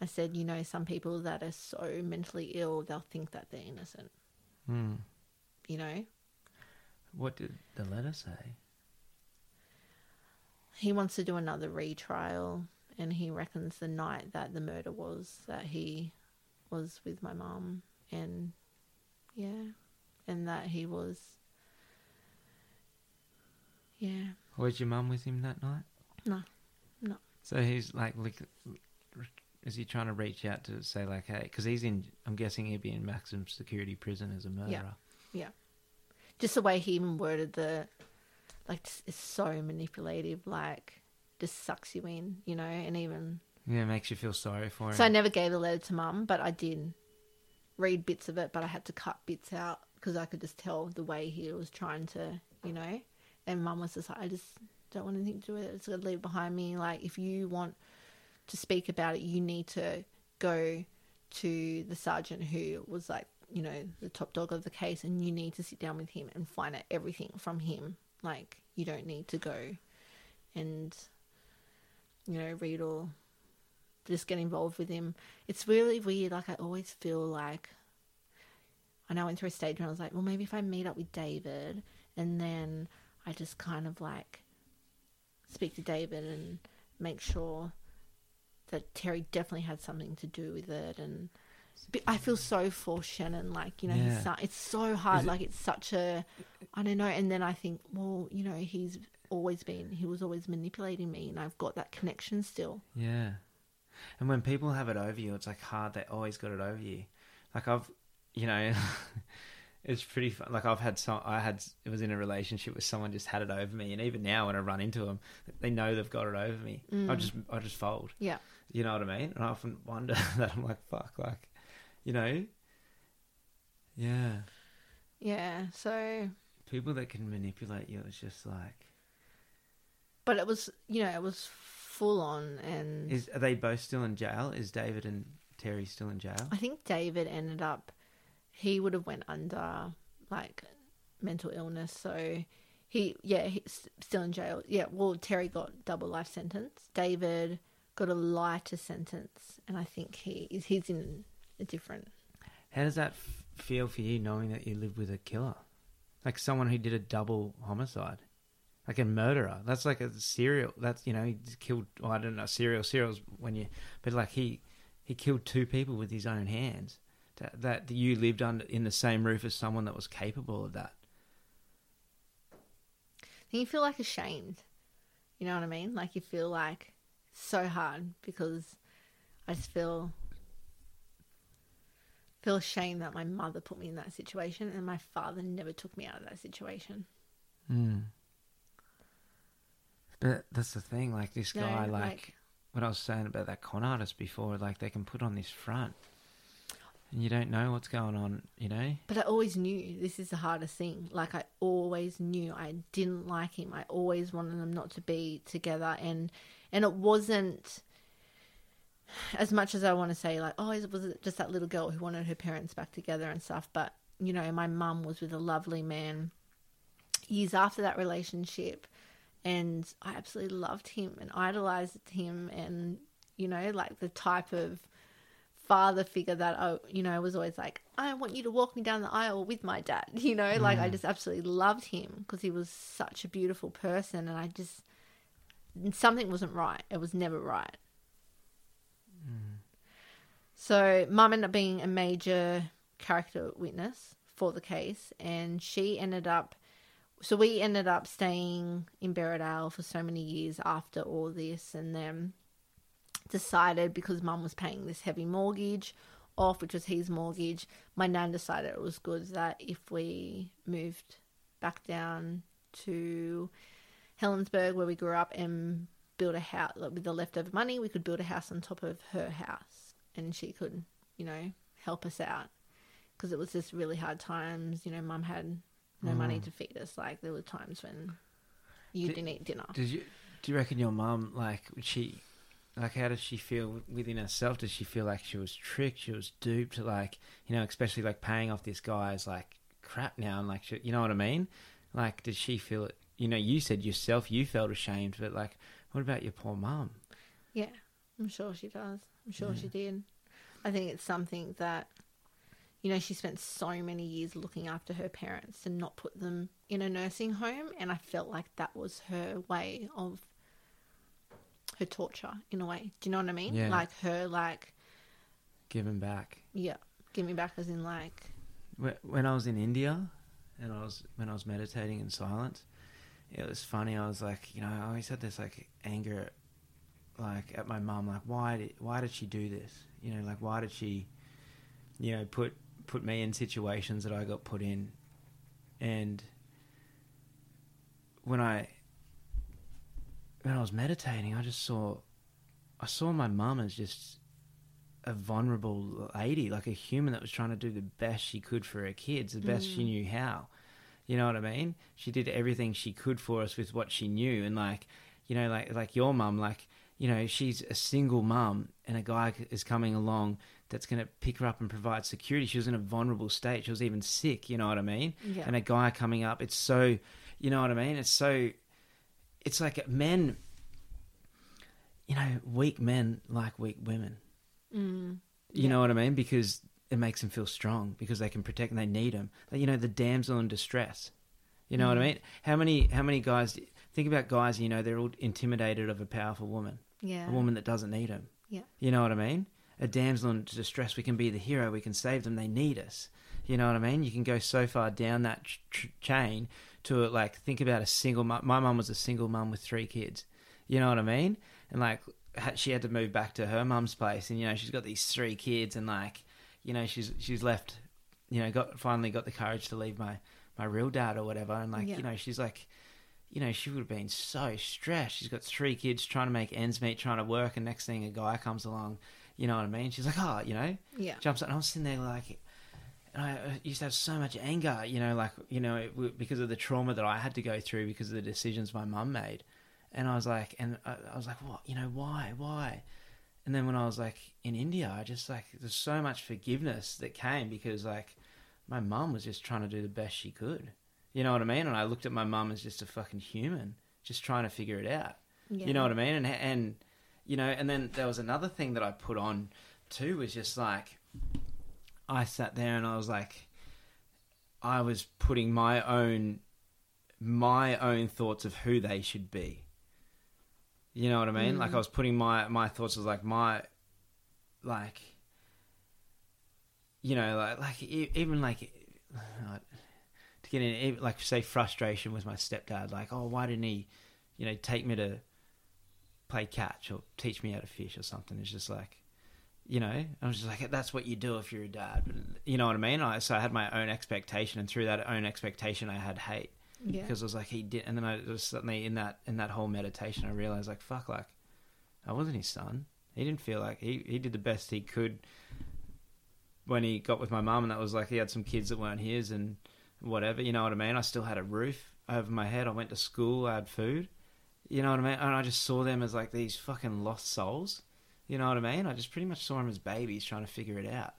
[SPEAKER 2] I said, you know, some people that are so mentally ill, they'll think that they're innocent,
[SPEAKER 1] Hmm.
[SPEAKER 2] you know?
[SPEAKER 1] What did the letter say?
[SPEAKER 2] He wants to do another retrial, and he reckons the night that the murder was, that he was with my mum, and yeah, and that he was, yeah,
[SPEAKER 1] Was your mum with him that night?
[SPEAKER 2] no, no.
[SPEAKER 1] So he's like, look, is he trying to reach out to say like, hey, because he's in? I'm guessing he'd be in maximum security prison as a murderer. Yeah. yeah.
[SPEAKER 2] Just the way he even worded the, like, it's so manipulative. Like, just sucks you in, you know. And even
[SPEAKER 1] Yeah, makes you feel sorry for him.
[SPEAKER 2] so, I never gave the letter to mum, but I did read bits of it. But I had to cut bits out because I could just tell the way he was trying to, you know. And mum was just like, I just don't want anything to do with it. It's gonna leave it behind me. Like, if you want to speak about it, you need to go to the sergeant who was like, you know, the top dog of the case, and you need to sit down with him and find out everything from him. Like, you don't need to go and, you know, read or just get involved with him. It's really weird. Like, I always feel like, I know I went through a stage when I was like, well, maybe if I meet up with David and then I just kind of like speak to David and make sure that Terry definitely had something to do with it. And I feel so for Shannon, like, you know,
[SPEAKER 1] Yeah.
[SPEAKER 2] son, it's so hard.
[SPEAKER 1] It-
[SPEAKER 2] like, it's such a, I don't know. And then I think, well, you know, he's always been, he was always manipulating me, and I've got that connection still.
[SPEAKER 1] Yeah. And when people have it over you, it's like hard. They always got it over you. Like I've, you know, it's pretty fun. Like I've had some. I had. It was in a relationship with someone just had it over me, and even now when I run into them, they know they've got it over me. I mm. just, I just fold.
[SPEAKER 2] Yeah.
[SPEAKER 1] You know what I mean? And I often wonder that I'm like, fuck, like, you know. Yeah.
[SPEAKER 2] Yeah. So,
[SPEAKER 1] People that can manipulate you, it's just like,
[SPEAKER 2] but it was, you know, it was full on. And
[SPEAKER 1] is are they both still in jail? Is David and Terry still in jail?
[SPEAKER 2] I think David ended up, he would have went under like mental illness. So he, yeah, he's still in jail. Yeah. Well, Terry got double life sentence. David got a lighter sentence. And I think he is, he's in a different,
[SPEAKER 1] How does that feel for you, knowing that you live with a killer, like someone who did a double homicide, like a murderer? That's like a serial. That's you know he killed. Well, I don't know serial serials when you, but like he he killed two people with his own hands. That, that you lived under in the same roof as someone that was capable of that.
[SPEAKER 2] Then you feel like ashamed. You know what I mean? Like you feel like so hard because I just feel feel ashamed that my mother put me in that situation and my father never took me out of that situation.
[SPEAKER 1] Mm. But that's the thing. Like this
[SPEAKER 2] No,
[SPEAKER 1] guy, like,
[SPEAKER 2] like-
[SPEAKER 1] what I was saying about that con artist before. Like they can put on this front, and you don't know what's going on. You know.
[SPEAKER 2] But I always knew this is the hardest thing. Like I always knew I didn't like him. I always wanted them not to be together and and it wasn't as much as I want to say like, oh, it was just that little girl who wanted her parents back together and stuff, but you know, my mum was with a lovely man years after that relationship and I absolutely loved him and idolized him and you know, like the type of father figure that I, you know, was always like, I want you to walk me down the aisle with my dad. You know, like I mm. just absolutely loved him because he was such a beautiful person, and I just something wasn't right. It was never right. Mm. So, mum ended up being a major character witness for the case, and she ended up. So we ended up staying in Berridale for so many years after all this, and then decided because mum was paying this heavy mortgage off, which was his mortgage, my nan decided it was good that if we moved back down to Helensburgh, where we grew up, and build a house like, with the leftover money, we could build a house on top of her house, and she could, you know, help us out because it was just really hard times. You know, mum had no money mm. to feed us. Like there were times when you
[SPEAKER 1] Did-
[SPEAKER 2] didn't eat dinner.
[SPEAKER 1] Did you? Do you reckon your mum like would she? Like, how does she feel within herself? Does she feel like she was tricked? She was duped? Like, you know, especially like paying off this guy's like crap now, and like, she, you know what I mean? Like, did she feel it? You know, you said yourself you felt ashamed, but like, what about your poor mum?
[SPEAKER 2] Yeah, I'm sure she does. I'm sure she did. I think it's something that, you know, she spent so many years looking after her parents and not put them in a nursing home. And I felt like that was her way of her torture, in a way. Do you know what I mean?
[SPEAKER 1] Yeah.
[SPEAKER 2] Like her, like,
[SPEAKER 1] Giving back.
[SPEAKER 2] yeah, giving back as in, like,
[SPEAKER 1] When I was in India, and I was when I was meditating in silence, it was funny. I was like, you know, I always had this like anger, like at my mom, like why did why did she do this? You know, like why did she, you know, put put me in situations that I got put in, and when I when I was meditating, I just saw I saw my mum as just a vulnerable lady, like a human that was trying to do the best she could for her kids, the best she
[SPEAKER 2] Mm.
[SPEAKER 1] knew how. You know what I mean? She did everything she could for us with what she knew, and like, you know, like like your mum, like you know, she's a single mum, and a guy is coming along that's going to pick her up and provide security. She was in a vulnerable state. She was even sick. You know what I mean?
[SPEAKER 2] Yeah.
[SPEAKER 1] And a guy coming up, it's so, you know what I mean? It's so, it's like men. You know, weak men like weak women.
[SPEAKER 2] Mm.
[SPEAKER 1] You
[SPEAKER 2] Yeah.
[SPEAKER 1] know what I mean? Because it makes them feel strong because they can protect and they need them. Like, you know, the damsel in distress. You know what I
[SPEAKER 2] Mm.
[SPEAKER 1] mean? How many how many guys think about guys? You know, they're all intimidated of a powerful woman,
[SPEAKER 2] Yeah.
[SPEAKER 1] a woman that doesn't need them.
[SPEAKER 2] Yeah.
[SPEAKER 1] You know what I mean? A damsel in distress. We can be the hero. We can save them. They need us. You know what I mean? You can go so far down that ch- chain to like think about a single. mum. My mum was a single mum with three kids. You know what I mean? And like she had to move back to her mum's place, and you know she's got these three kids, and like you know she's she's left. You know, got finally got the courage to leave my my real dad or whatever, and like
[SPEAKER 2] Yeah.
[SPEAKER 1] you know she's like. You know, she would have been so stressed. She's got three kids trying to make ends meet, trying to work, and next thing a guy comes along, you know what I mean? She's like, oh, you know,
[SPEAKER 2] Yeah.
[SPEAKER 1] jumps up, and I was sitting there like, and I used to have so much anger, you know, like you know, it, because of the trauma that I had to go through because of the decisions my mum made, and I was like, and I, I was like, what, you know, why, why? And then when I was like in India, I just like there's so much forgiveness that came because like my mum was just trying to do the best she could, you know what I mean? And I looked at my mum as just a fucking human, just trying to figure it out.
[SPEAKER 2] yeah.
[SPEAKER 1] You know what I mean? And and you know, and then there was another thing that I put on too was just like I sat there and I was like I was putting my own my own thoughts of who they should be. You know what I mean? Like
[SPEAKER 2] Mm.
[SPEAKER 1] I was putting my my thoughts as like my like you know like like even like to get in like say frustration with my stepdad like oh why didn't he you know take me to play catch or teach me how to fish or something it's just like you know I was just like that's what you do if you're a dad. But you know what I mean? I, so I had my own expectation and through that own expectation I had hate.
[SPEAKER 2] Yeah.
[SPEAKER 1] because I was like he did and then I was suddenly in that in that whole meditation I realized like fuck like I wasn't his son. He didn't feel like he he did the best he could when he got with my mum and that was like he had some kids that weren't his and whatever you know what I mean? I still had a roof over my head. I went to school I had food you know what I mean? And I just saw them as like these fucking lost souls you know what I mean I just pretty much saw them as babies trying to figure it out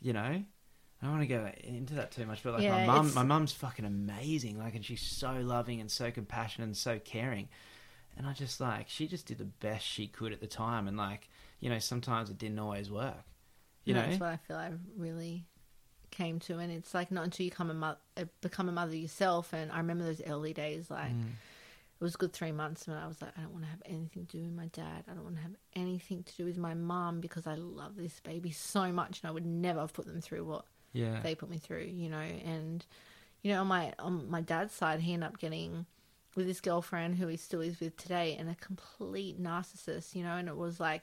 [SPEAKER 1] you know I don't want to go into that too much, but like my
[SPEAKER 2] Yeah,
[SPEAKER 1] mum, my mum's fucking amazing. Like, and she's so loving and so compassionate and so caring. And I just like she just did the best she could at the time, and like you know sometimes it didn't always work. You know,
[SPEAKER 2] that's what I feel I really came to, and it's like not until you come a mo- become a mother yourself. And I remember those early days, like
[SPEAKER 1] Mm.
[SPEAKER 2] It was a good three months when I was like, I don't want to have anything to do with my dad. I don't want to have anything to do with my mum because I love this baby so much, and I would never have put them through what
[SPEAKER 1] yeah,
[SPEAKER 2] they put me through, you know. And you know, on my on my dad's side, he ended up getting with this girlfriend who he still is with today, and a complete narcissist, you know. And it was like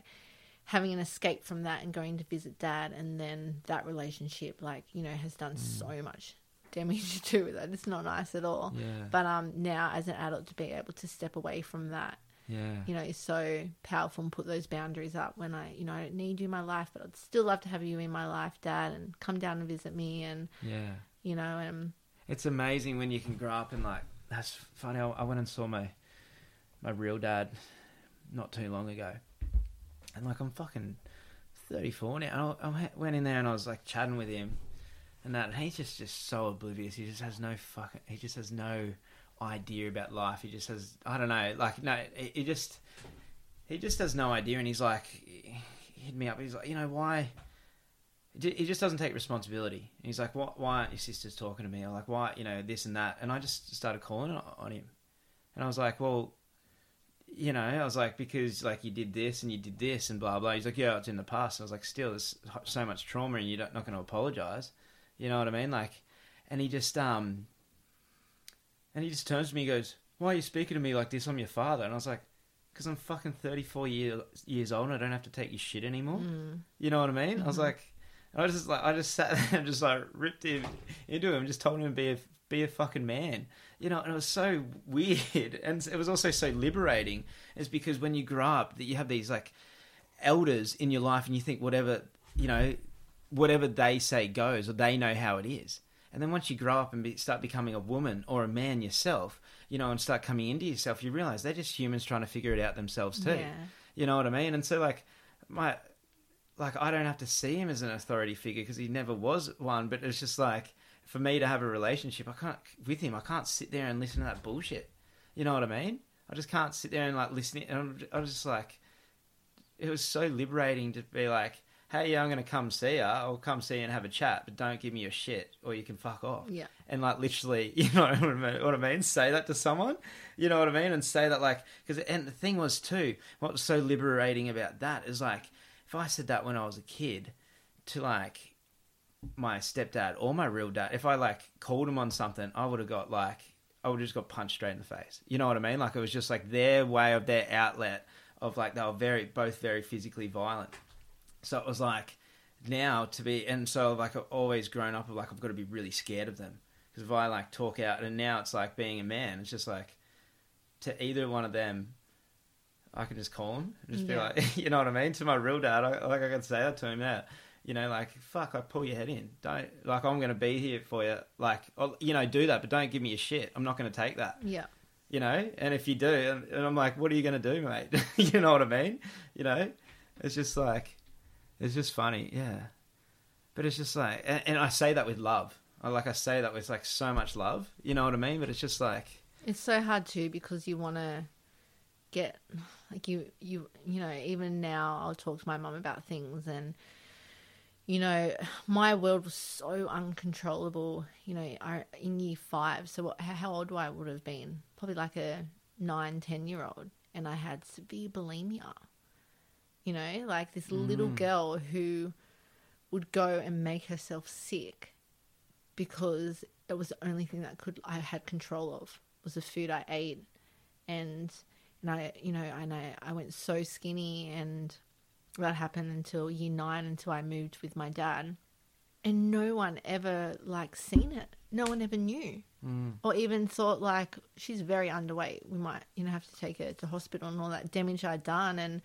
[SPEAKER 2] having an escape from that and going to visit dad, and then that relationship, like you know, has done mm. so much damage to that. It's not nice at all.
[SPEAKER 1] yeah,
[SPEAKER 2] But um, now as an adult, to be able to step away from that
[SPEAKER 1] yeah,
[SPEAKER 2] you know, is so powerful and put those boundaries up when I, you know, I don't need you in my life, but I'd still love to have you in my life, Dad, and come down and visit me and,
[SPEAKER 1] yeah.
[SPEAKER 2] you know, and
[SPEAKER 1] It's amazing when you can grow up and like that's funny. I, I went and saw my my real dad not too long ago, and like I'm fucking thirty four now. I, I went in there and I was like chatting with him, and that and he's just just so oblivious. He just has no fucking. He just has no idea about life. He just has I don't know. Like no, he, just he just has no idea. And he's like he hit me up. He's like, you know why? He just doesn't take responsibility. And he's like, why, why aren't your sisters talking to me? Or like, why, you know, this and that. And I just started calling on- on him. And I was like, well, you know, I was like, because like you did this and you did this and blah, blah. He's like, yeah, it's in the past. I was like, still, there's so much trauma and you're not going to apologize. You know what I mean? Like, and he just, um, and he just turns to me and goes, why are you speaking to me like this? I'm your father. And I was like, because I'm fucking 34 year, years old and I don't have to take your shit anymore.
[SPEAKER 2] Mm.
[SPEAKER 1] You know what I mean? I was
[SPEAKER 2] Mhm.
[SPEAKER 1] like, I was just like, I just sat there and just like ripped him into him, just told him to be a be a fucking man. You know, and it was so weird, and it was also so liberating. Is because when you grow up, that you have these like elders in your life, and you think whatever you know, whatever they say goes, or they know how it is. And then once you grow up and be, start becoming a woman or a man yourself, you know, and start coming into yourself, you realize they're just humans trying to figure it out themselves too.
[SPEAKER 2] Yeah.
[SPEAKER 1] You know what I mean? And so like my like I don't have to see him as an authority figure because he never was one, but it's just like for me to have a relationship, I can't with him. I can't sit there and listen to that bullshit. You know what I mean? I just can't sit there and like listen. And I'm- I was just like, it was so liberating to be like, hey, yeah, I'm gonna come see you. I'll come see you and have a chat, but don't give me your shit or you can fuck off
[SPEAKER 2] Yeah.
[SPEAKER 1] and like literally, you know what I mean? What I mean? Say that to someone, you know what I mean? And say that like because and the thing was too, what was so liberating about that is like if I said that when I was a kid to like my stepdad or my real dad, if I like called him on something, I would have got like I would have just got punched straight in the face. You know what I mean? Like it was just like their way of their outlet of like they were very both very physically violent. So it was like now to be and so like I've always grown up like I've got to be really scared of them. Because if I like talk out and now it's like being a man it's just like to either one of them I can just call him and just
[SPEAKER 2] Yeah.
[SPEAKER 1] be like you know what I mean? To my real dad I, like I can say that to him now. You know like fuck I pull your head in. Don't like I'm gonna be here for you like I'll- you know do that but don't give me a shit. I'm not gonna take that.
[SPEAKER 2] Yeah.
[SPEAKER 1] you know? And if you do and, and i'm like what are you going to do mate? You know what i mean? You know? It's just like it's just funny yeah. But it's just like and, and i say that with love. I like i say that with like so much love you know what i mean? But it's just like
[SPEAKER 2] It's so hard too because you want to get like you you you know even now I'll talk to my mum about things and you know my world was so uncontrollable you know I in year 5 so what, how how old do I would have been? Probably like a nine ten year old. And I had severe bulimia you know like this little
[SPEAKER 1] Mm.
[SPEAKER 2] girl who would go and make herself sick because it was the only thing that could I had control of was the food I ate, and and I you know and I I went so skinny and that happened until year nine until I moved with my dad, and no one ever like seen it. No one ever knew
[SPEAKER 1] mm,
[SPEAKER 2] or even thought like she's very underweight. We might you know have to take her to hospital and all that damage I'd done and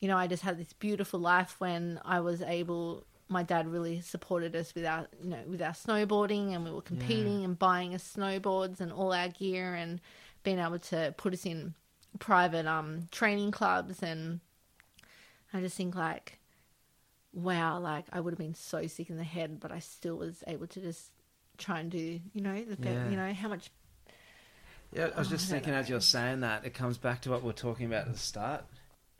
[SPEAKER 2] you know I just had this beautiful life when I was able my dad really supported us with our you know with our snowboarding and we were competing and buying us snowboards and all our gear and being able to put us in private um training clubs. And I just think like wow like I would have been so sick in the head but I still was able to just try and do you know the
[SPEAKER 1] Yeah.
[SPEAKER 2] you know how much
[SPEAKER 1] yeah i was
[SPEAKER 2] Oh,
[SPEAKER 1] just
[SPEAKER 2] I don't
[SPEAKER 1] thinking as you're saying that it comes back to what we are talking about at the start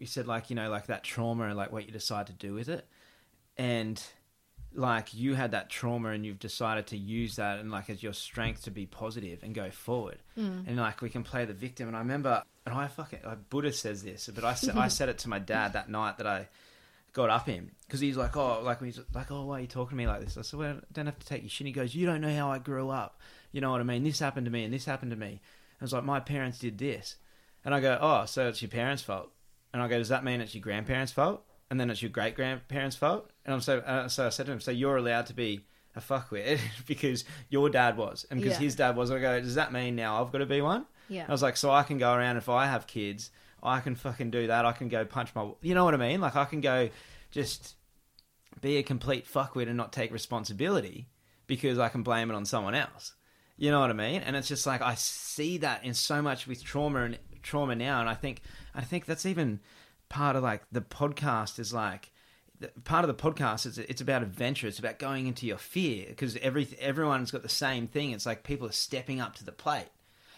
[SPEAKER 1] you said like you know like that trauma and like what you decide to do with it. And like you had that trauma and you've decided to use that and like as your strength to be positive and go forward.
[SPEAKER 2] Mm.
[SPEAKER 1] and like we can play the victim. And i remember and i fucking like buddha says this but i, sa- I said it to my dad that night that i got up him. Because he's like oh like he's like oh why are you talking to me like this? I said well I don't have to take your shit. He goes you don't know how i grew up. You know what i mean? This happened to me and this happened to me. I was like my parents did this. And i go oh so it's your parents fault and i go does that mean it's your grandparents fault and then it's your great grandparents fault and i'm so uh, so i said to him so you're allowed to be a fuckwit because your dad was and because
[SPEAKER 2] Yeah.
[SPEAKER 1] his dad was i go does that mean now i've got to be one
[SPEAKER 2] yeah
[SPEAKER 1] I was like, so I can go around if I have kids, I can fucking do that. I can go punch my, you know what I mean? Like I can go just be a complete fuckwit and not take responsibility because I can blame it on someone else. You know what I mean? And it's just like I see that in so much with trauma and trauma now, and I think I think that's even part of like the podcast is like part of the podcast is it's about adventure. It's about going into your fear because every everyone's got the same thing. It's like people are stepping up to the plate.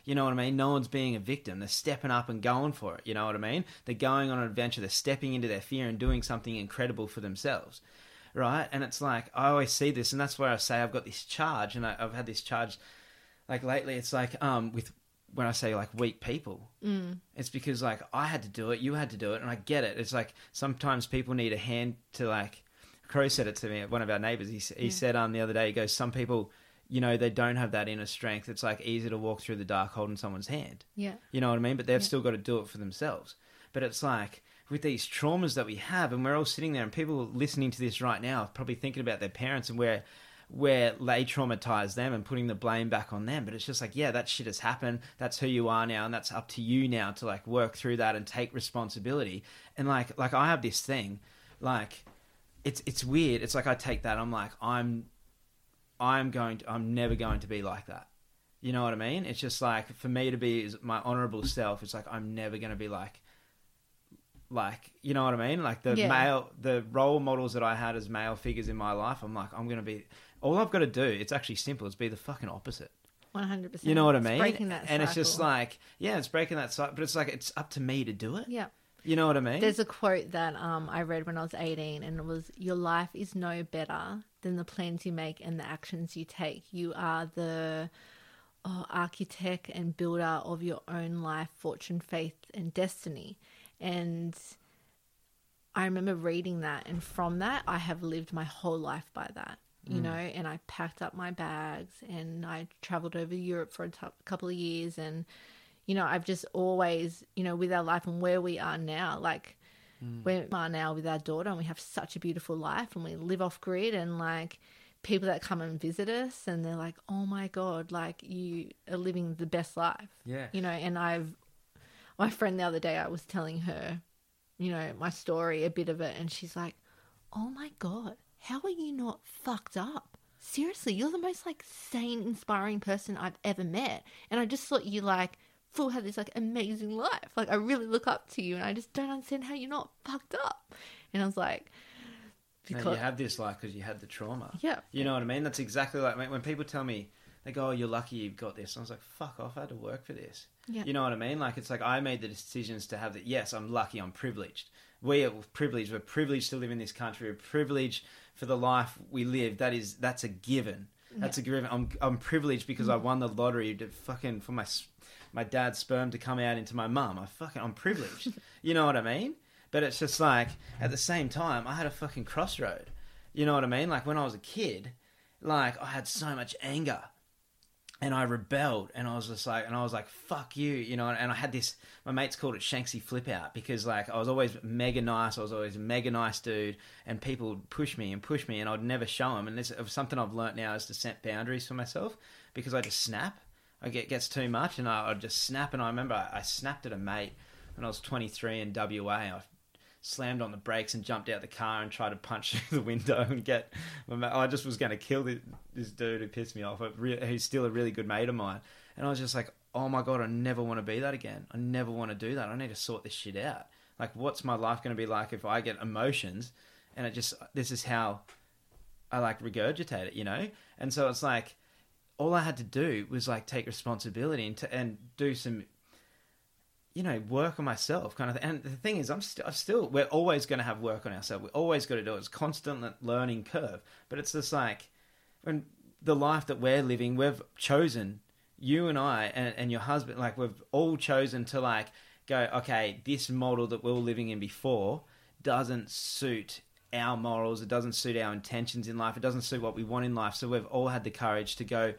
[SPEAKER 1] You know what I mean? No one's being a victim. They're stepping up and going for it. You know what I mean? They're going on an adventure. They're stepping into their fear and doing something incredible for themselves. Right? And it's like, I always see this, and that's where I say I've got this charge, and I, I've had this charge, like lately, it's like, um, with, when I say like weak people,
[SPEAKER 2] mm.
[SPEAKER 1] it's because like I had to do it, you had to do it, and I get it. It's like sometimes people need a hand to like. Crow said it to me. One of our neighbors. He, he
[SPEAKER 2] Yeah.
[SPEAKER 1] said um the other day. He goes, some people you know they don't have that inner strength. It's like easy to walk through the dark holding someone's hand.
[SPEAKER 2] Yeah.
[SPEAKER 1] You know what I mean? But they've
[SPEAKER 2] Yeah.
[SPEAKER 1] still got to do it for themselves. But it's like with these traumas that we have, and we're all sitting there, and people listening to this right now are probably thinking about their parents and where where they traumatized them and putting the blame back on them. But it's just like, yeah, that shit has happened. That's who you are now, and that's up to you now to like work through that and take responsibility. And like like I have this thing, like it's it's weird. It's like I take that. I'm like I'm I'm going to I'm never going to be like that. You know what I mean? It's just like for me to be my honorable self. It's like I'm never going to be like like you know what I mean? Like the
[SPEAKER 2] Yeah.
[SPEAKER 1] male the role models that I had as male figures in my life. I'm like I'm going to be all I've got to do. It's actually simple, is be the fucking opposite.
[SPEAKER 2] One hundred percent.
[SPEAKER 1] You know what I mean?
[SPEAKER 2] Breaking that,
[SPEAKER 1] and it's just
[SPEAKER 2] cycle.
[SPEAKER 1] like yeah, it's breaking that cycle. But it's like it's up to me to do it.
[SPEAKER 2] yeah.
[SPEAKER 1] You know what I mean?
[SPEAKER 2] There's a quote that um, I read when I was 18, and it was Your life is no better than the plans you make and the actions you take. You are the oh, architect and builder of your own life, fortune, faith, and destiny. And I remember reading that, and from that, I have lived my whole life by that. You mm. know, and I packed up my bags and I traveled over Europe for a t- couple of years, and you know, I've just always, you know, with our life and where we are now, like mm. where we are now with our daughter, and we have such a beautiful life, and we live off grid, and like people that come and visit us, and they're like, "Oh my god, like you are living the best life,"
[SPEAKER 1] yeah.
[SPEAKER 2] you know. And I've my friend the other day, I was telling her, you know, my story, a bit of it, and she's like, "Oh my god, how are you not fucked up?" Seriously, you're the most like sane, inspiring person I've ever met, and I just thought you like full had this like amazing life. Like I really look up to you, and I just don't understand how you're not fucked up. And I was like,
[SPEAKER 1] No,
[SPEAKER 2] because
[SPEAKER 1] you have this life because you had the trauma.
[SPEAKER 2] yeah,
[SPEAKER 1] You know what I mean? That's exactly like when when people tell me they go, "Oh, you're lucky you've got this." I was like, "Fuck off! I had to work for this."
[SPEAKER 2] Yeah.
[SPEAKER 1] You know what I mean? Like it's like I made the decisions to have that. Yes, I'm lucky. I'm privileged. We are privileged. We're privileged to live in this country. We're privileged for the life we live. That is that's a given. That's a given. I'm I'm privileged because I won the lottery to fucking for my my dad's sperm to come out into my mum. I fucking I'm privileged. you know what I mean? But it's just like at the same time, I had a fucking crossroad. You know what I mean? Like when I was a kid, like I had so much anger and I rebelled and I was just like and I was like fuck you you know and I had this my mates called it Shanksy flip out because like I was always mega nice I was always a mega nice dude and people would push me and push me and I'd never show them and this something I've learnt now is to set boundaries for myself because I just snap. I get gets too much and I, just snap and I remember I, I snapped at a mate when I was 23 in WA I slammed on the brakes and jumped out the car and tried to punch through the window and get. I just was going to kill this, this dude who pissed me off. He's still a really good mate of mine, and I was just like, "Oh my god, I never want to be that again. I never want to do that. I need to sort this shit out. Like, what's my life going to be like if I get emotions, and it just this is how I like regurgitate it, you know? And so it's like." All I had to do was like take responsibility and, and do some you know, work on myself kind of thing. And the thing is, I'm, st- I'm still, we're always going to have work on ourselves. We're always got to do it. It's constant learning curve. But it's just like, when the life that we're living, we've chosen, you and I and, and your husband, like we've all chosen to like go, okay, this model that we were living in before doesn't suit our morals. It doesn't suit our intentions in life. It doesn't suit what we want in life. So we've all had the courage to go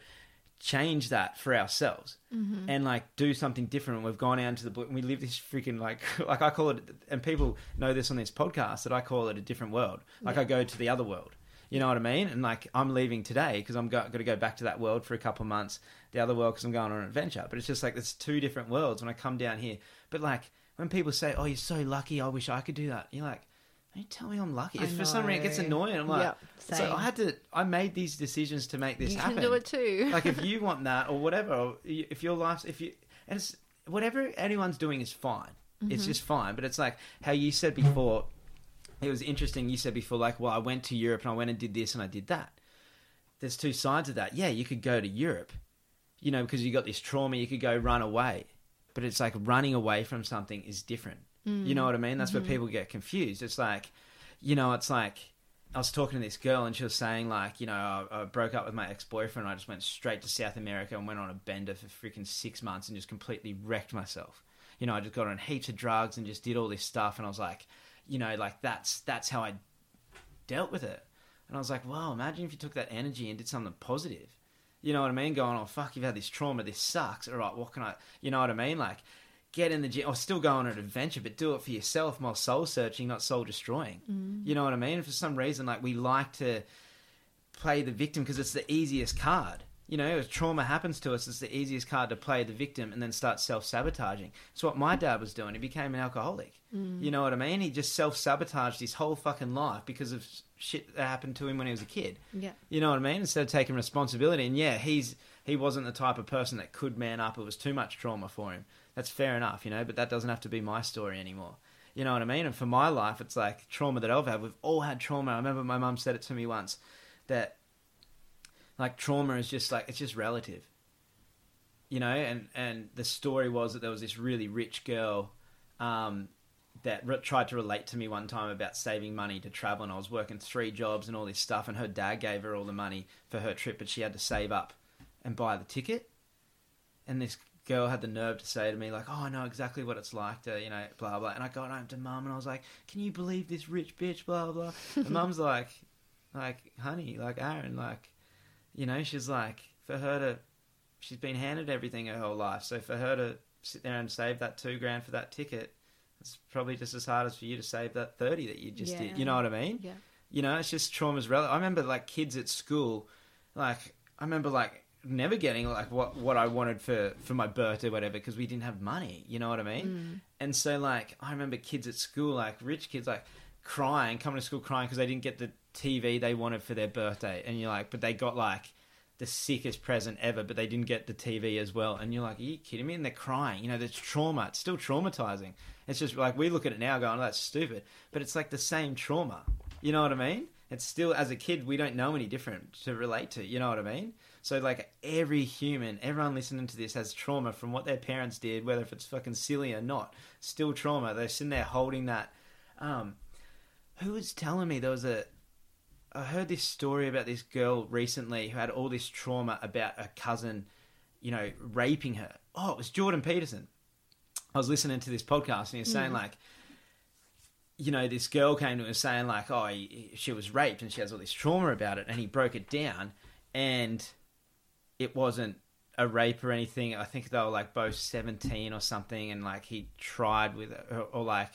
[SPEAKER 1] change that for ourselves mm-hmm. and like do something different. We've gone out into the book and we live this freaking like like I call it, and people know this on this podcast that I call it a different world. Like
[SPEAKER 2] Yeah.
[SPEAKER 1] I go to the other world. You know what I mean? And like I'm leaving today because I'm go- going to go back to that world for a couple of months. The other world because I'm going on an adventure. But it's just like it's two different worlds when I come down here. But like when people say, "Oh, you're so lucky. I wish I could do that," you're like. Don't tell me I'm lucky.
[SPEAKER 2] I
[SPEAKER 1] If for some reason it gets annoying, I'm like,
[SPEAKER 2] Yep,
[SPEAKER 1] so. I had to. I made these decisions to make this
[SPEAKER 2] you
[SPEAKER 1] happen.
[SPEAKER 2] can do it too.
[SPEAKER 1] like if you want that or whatever or if your life's if you and it's whatever anyone's doing is fine. It's mm-hmm. just fine. But it's like how you said before it was interesting you said before like well i went to europe and i went and did this and i did that. There's two sides of that. Yeah you could go to europe you know because you got this trauma you could go run away. But it's like running away from something is different you know what i mean that's where mm-hmm. people get confused it's like you know it's like I was talking to this girl and she was saying like, you know, I, I broke up with my ex boyfriend. I just went straight to South America and went on a bender for freaking six months and just completely wrecked myself. You know, I just got on heaps of drugs and just did all this stuff. And I was like, you know, like that's that's how I dealt with it. And I was like, wow, imagine if you took that energy and did something positive. You know what I mean? Going, oh fuck, you've had this trauma. This sucks. All right, what can I? You know what I mean? Like, get in the gym or still go on an adventure, but do it for yourself, more soul searching, not soul destroying. Mm. You know what I mean? And for some reason, like we like to play the victim because it's the easiest card. You know, if trauma happens to us, it's the easiest card to play the victim and then start self sabotaging. It's what my dad was doing. He became an alcoholic. Mm. You know what I mean? He just self sabotaged his whole fucking life because of shit that happened to him when he was a kid.
[SPEAKER 2] Yeah.
[SPEAKER 1] You know what I mean? Instead of taking responsibility, and yeah, he's he wasn't the type of person that could man up. It was too much trauma for him. That's fair enough, you know. But that doesn't have to be my story anymore. You know what I mean? And for my life, it's like trauma that I've had. We've all had trauma. I remember my mum said it to me once that like trauma is just like it's just relative. You know, and and the story was that there was this really rich girl um, that re- tried to relate to me one time about saving money to travel, and I was working three jobs and all this stuff, and her dad gave her all the money for her trip, but she had to save up and buy the ticket. And this girl had the nerve to say to me, like, "Oh, I know exactly what it's like to, you know, blah blah." And I got home to mum, and I was like, "Can you believe this rich bitch?" Blah blah. And mum's like, "Like, honey, like Aaron, like, you know, she's like, for her to, she's been handed everything her whole life, so for her to sit there and save that two grand for that ticket." It's probably just as hard as for you to save that 30 that you just did. You know what I mean?
[SPEAKER 2] Yeah.
[SPEAKER 1] You know, it's just trauma's relevant. I remember like kids at school, like I remember like never getting like what what I wanted for for my birthday, or whatever, because we didn't have money. You know what I mean? Mm. And so like I remember kids at school, like rich kids, like crying, coming to school crying because they didn't get the TV they wanted for their birthday, and you're like, but they got like the sickest present ever, but they didn't get the TV as well. And you're like, are you kidding me? And they're crying. You know, there's trauma. It's still traumatizing. It's just like we look at it now going, oh, that's stupid. But it's like the same trauma. You know what I mean? It's still, as a kid, we don't know any different to relate to. You know what I mean? So, like, every human, everyone listening to this has trauma from what their parents did, whether if it's fucking silly or not. Still trauma. They're sitting there holding that. Um, who was telling me there was a I heard this story about this girl recently who had all this trauma about a cousin, you know, raping her. Oh, it was Jordan Peterson. I was listening to this podcast and he was saying like, you know, this girl came to him saying like, oh, he, she was raped and she has all this trauma about it, and he broke it down, and it wasn't a rape or anything. I think they were like both seventeen or something, and like he tried with it, or, or like,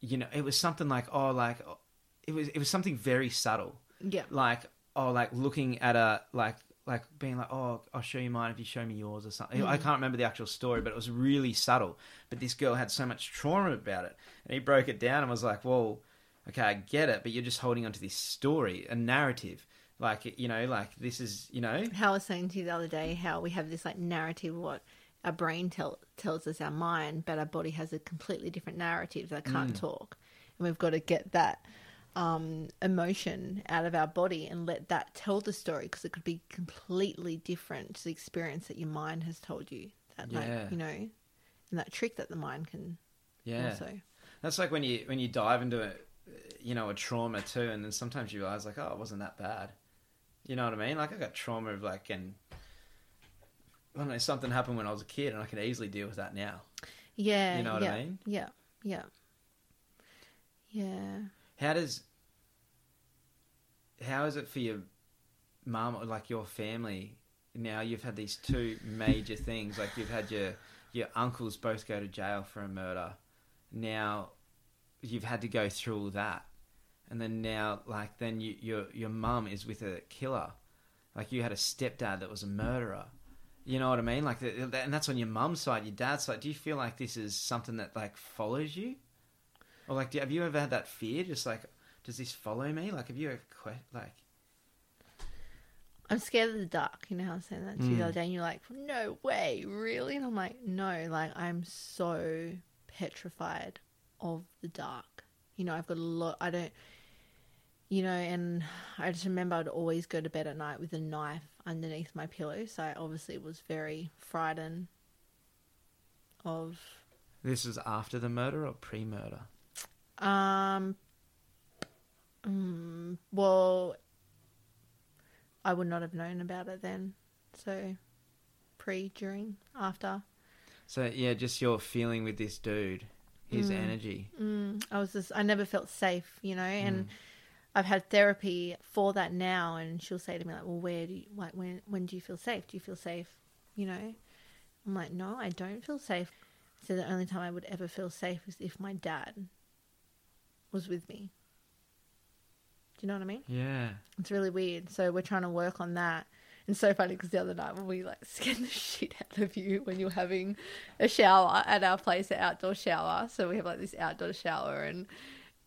[SPEAKER 1] you know, it was something like, oh, like it was it was something very subtle.
[SPEAKER 2] Yeah.
[SPEAKER 1] like oh like looking at a like like being like oh i'll show you mine if you show me yours or something. I mm-hmm. can't remember the actual story but it was really subtle. But this girl had so much trauma about it and he broke it down and was like well okay i get it but you're just holding onto this story a narrative like you know like this is you know
[SPEAKER 2] How I was saying to you the other day, how we have this like narrative what our brain tell, tells us our mind, but our body has a completely different narrative that can't
[SPEAKER 1] Mm.
[SPEAKER 2] talk. And we've got to get that um, emotion out of our body and let that tell the story because it could be completely different to the experience that your mind has told you. That,
[SPEAKER 1] Yeah.
[SPEAKER 2] like, you know, and that trick that the mind can
[SPEAKER 1] yeah
[SPEAKER 2] also.
[SPEAKER 1] That's like when you when you dive into a you know a trauma too, and then sometimes you realize like, oh, it wasn't that bad. You know what I mean? Like I got trauma of like, and I don't know, something happened when I was a kid, and I can easily deal with that now.
[SPEAKER 2] Yeah.
[SPEAKER 1] You know what
[SPEAKER 2] yeah,
[SPEAKER 1] I mean?
[SPEAKER 2] Yeah. Yeah. Yeah.
[SPEAKER 1] How does how is it for your mum or like your family? Now you've had these two major things, like you've had your your uncles both go to jail for a murder. Now you've had to go through all that, and then now like then you, your your mum is with a killer. Like you had a stepdad that was a murderer. You know what I mean? Like, the, and that's on your mum's side, your dad's side. Do you feel like this is something that like follows you, or like, do, have you ever had that fear? Just like, does this follow me? Like, have you ever que- like?
[SPEAKER 2] I'm scared of the dark. You know how I was saying that to you the
[SPEAKER 1] Mm.
[SPEAKER 2] other day, and you're like, "No way, really?" And I'm like, "No, like I'm so petrified of the dark." You know, I've got a lot. I don't, you know, and I just remember I'd always go to bed at night with a knife underneath my pillow. So I obviously was very frightened of.
[SPEAKER 1] This was after the murder or pre-murder?
[SPEAKER 2] Um. mm, well, I would not have known about it then. So, pre, during, after.
[SPEAKER 1] So yeah, just your feeling with this dude, his energy.
[SPEAKER 2] Mm, I was just, I never felt safe, you know, and I've had therapy for that now, and she'll say to me like, "Well, where do you like when when do you feel safe? Do you feel safe? You know?" I'm like, "No, I don't feel safe." So the only time I would ever feel safe is if my dad was with me. Do you know what I mean?
[SPEAKER 1] Yeah.
[SPEAKER 2] It's really weird. So we're trying to work on that. And so funny because the other night when we like scared the shit out of you when you're having a shower at our place, an outdoor shower. So we have like this outdoor shower, and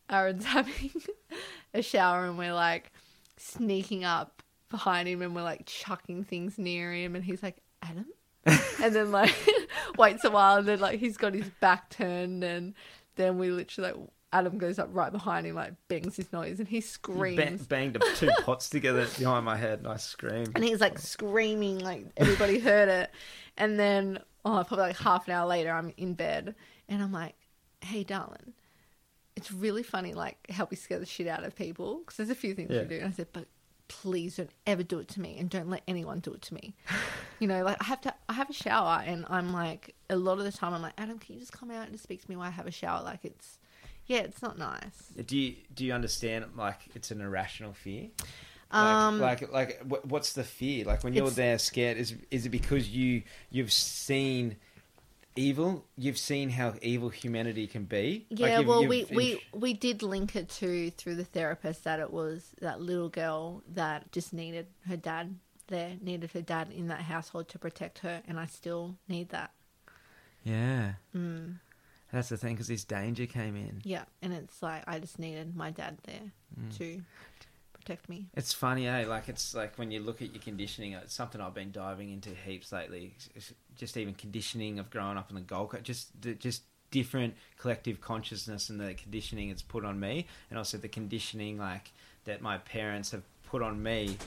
[SPEAKER 2] Aaron's having a shower, and we're like sneaking up behind him, and we're like chucking things near him, and he's like, Adam, and then like waits a while, and then like he's got his back turned, and then we literally like Adam goes up right behind him, like bangs his noise, and he screams.
[SPEAKER 1] ba- banged two pots together behind my head, and I screamed.
[SPEAKER 2] and he's like screaming, like everybody heard it. And then, oh, probably like half an hour later, I'm in bed, and I'm like, "Hey, darling, it's really funny, like how we scare the shit out of people because there's a few things
[SPEAKER 1] Yeah.
[SPEAKER 2] we do." And I said, "But please don't ever do it to me, and don't let anyone do it to me." you know, like I have to, I have a shower, and I'm like, a lot of the time, I'm like, "Adam, can you just come out and just speak to me while I have a shower?" Like it's, yeah, it's not nice.
[SPEAKER 1] Do you do you understand? Like it's an irrational fear. Like,
[SPEAKER 2] Um,
[SPEAKER 1] like, like, what's the fear? Like when you're there scared, is is it because you you've seen evil? You've seen how evil humanity can be. Like,
[SPEAKER 2] Yeah,
[SPEAKER 1] you've-
[SPEAKER 2] well,
[SPEAKER 1] you've-
[SPEAKER 2] we, we we did link it to through the therapist that it was that little girl that just needed her dad there, needed her dad in that household to protect her, and I still need that.
[SPEAKER 1] yeah.
[SPEAKER 2] Mm,
[SPEAKER 1] That's the thing because this danger came in.
[SPEAKER 2] yeah, and it's like I just needed my dad there
[SPEAKER 1] Mm.
[SPEAKER 2] to protect me.
[SPEAKER 1] It's funny, eh? Like it's like when you look at your conditioning, it's something I've been diving into heaps lately. It's- Just even conditioning of growing up in the Gold Coast, just just different collective consciousness and the conditioning it's put on me, and also the conditioning like that my parents have put on me,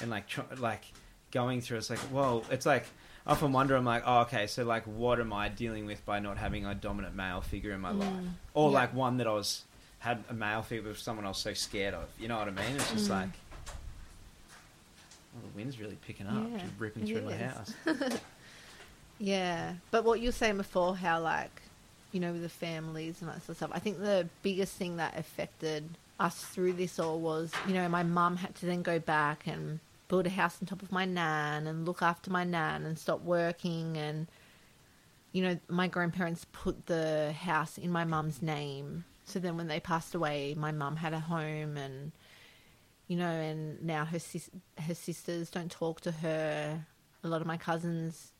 [SPEAKER 1] and like tr- like going through. It's like whoa, it's like. I often wonder, I'm like, oh, okay, so like, what am I dealing with by not having a dominant male figure in my life,
[SPEAKER 2] Mm,
[SPEAKER 1] or
[SPEAKER 2] yeah.
[SPEAKER 1] like one that I was had a male figure with someone I was so scared of. You know what I mean? It's just
[SPEAKER 2] Mm.
[SPEAKER 1] like, well, the wind's really picking up,
[SPEAKER 2] Yeah,
[SPEAKER 1] just ripping through my house.
[SPEAKER 2] Yeah, but what you were saying before, how like, you know, with the families and that sort of stuff. I think the biggest thing that affected us through this all was, you know, my mum had to then go back and build a house on top of my nan and look after my nan and stop working and, you know, my grandparents put the house in my mum's name. So then when they passed away, my mum had a home and, you know, and now her sis- her sisters don't talk to her. A lot of my cousins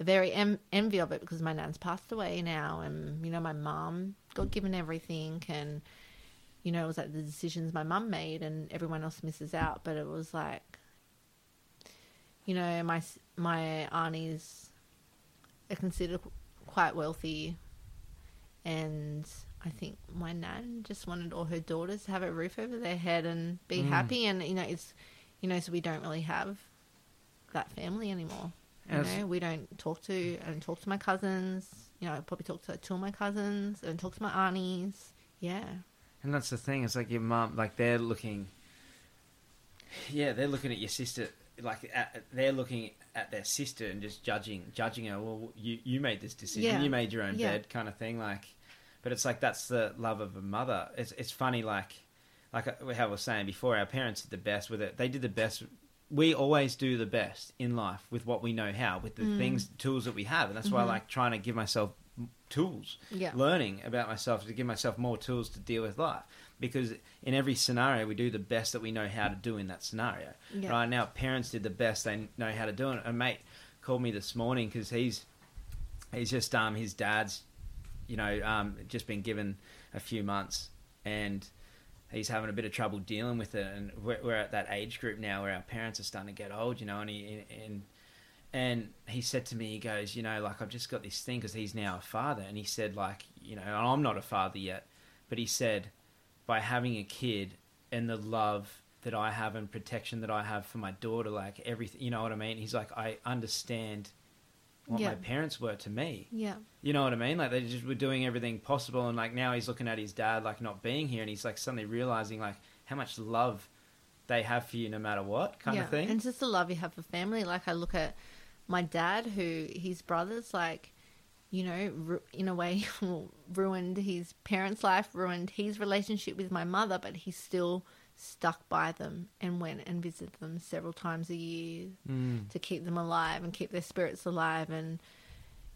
[SPEAKER 2] are very em- envy of it because my nan's passed away now, and you know my mum got given everything, and you know it was like the decisions my mum made, and everyone else misses out. But it was like, you know, my my aunties are considered quite wealthy, and I think my nan just wanted all her daughters to have a roof over their head and be
[SPEAKER 1] Mm.
[SPEAKER 2] happy, and you know it's, you know, so we don't really have that family anymore. You
[SPEAKER 1] Yes.
[SPEAKER 2] know, we don't talk to. I don't talk to my cousins. You know, I probably talk to two of my cousins. and talk to my aunties. Yeah,
[SPEAKER 1] And that's the thing. It's like your mum, like they're looking. Yeah, they're looking at your sister. Like at, they're looking at their sister and just judging, judging her. Well, you you made this decision.
[SPEAKER 2] Yeah.
[SPEAKER 1] You made your own
[SPEAKER 2] Yeah.
[SPEAKER 1] bed, kind of thing. Like, but it's like that's the love of a mother. It's it's funny, like like how I was saying before. Our parents did the best with it. They did the best. We always do the best in life with what we know how, with the
[SPEAKER 2] Mm.
[SPEAKER 1] things, tools that we have, and that's why I
[SPEAKER 2] Mhm.
[SPEAKER 1] like trying to give myself tools
[SPEAKER 2] yeah,
[SPEAKER 1] learning about myself to give myself more tools to deal with life because in every scenario we do the best that we know how to do in that scenario
[SPEAKER 2] yeah.
[SPEAKER 1] right now parents did the best they know how to do it a mate called me this morning because he's he's just um his dad's you know um just been given a few months and he's having a bit of trouble dealing with it and we're, we're at that age group now where our parents are starting to get old you know and he and and he said to me, he goes, you know, like I've just got this thing because he's now a father, and he said, like, you know, I'm not a father yet, but he said, by having a kid and the love that I have and protection that I have for my daughter, like everything, you know what I mean? He's like, I understand what
[SPEAKER 2] Yeah.
[SPEAKER 1] my parents were to me.
[SPEAKER 2] yeah,
[SPEAKER 1] You know what I mean? Like they just were doing everything possible, and like now he's looking at his dad like not being here, and he's like suddenly realizing like how much love they have for you no matter what kind
[SPEAKER 2] yeah.
[SPEAKER 1] of thing.
[SPEAKER 2] And it's just the love you have for family. Like I look at my dad, who his brothers, like, you know, ru- in a way, ruined his parents' life, ruined his relationship with my mother, but he still stuck by them and went and visited them several times a year
[SPEAKER 1] Mm.
[SPEAKER 2] to keep them alive and keep their spirits alive and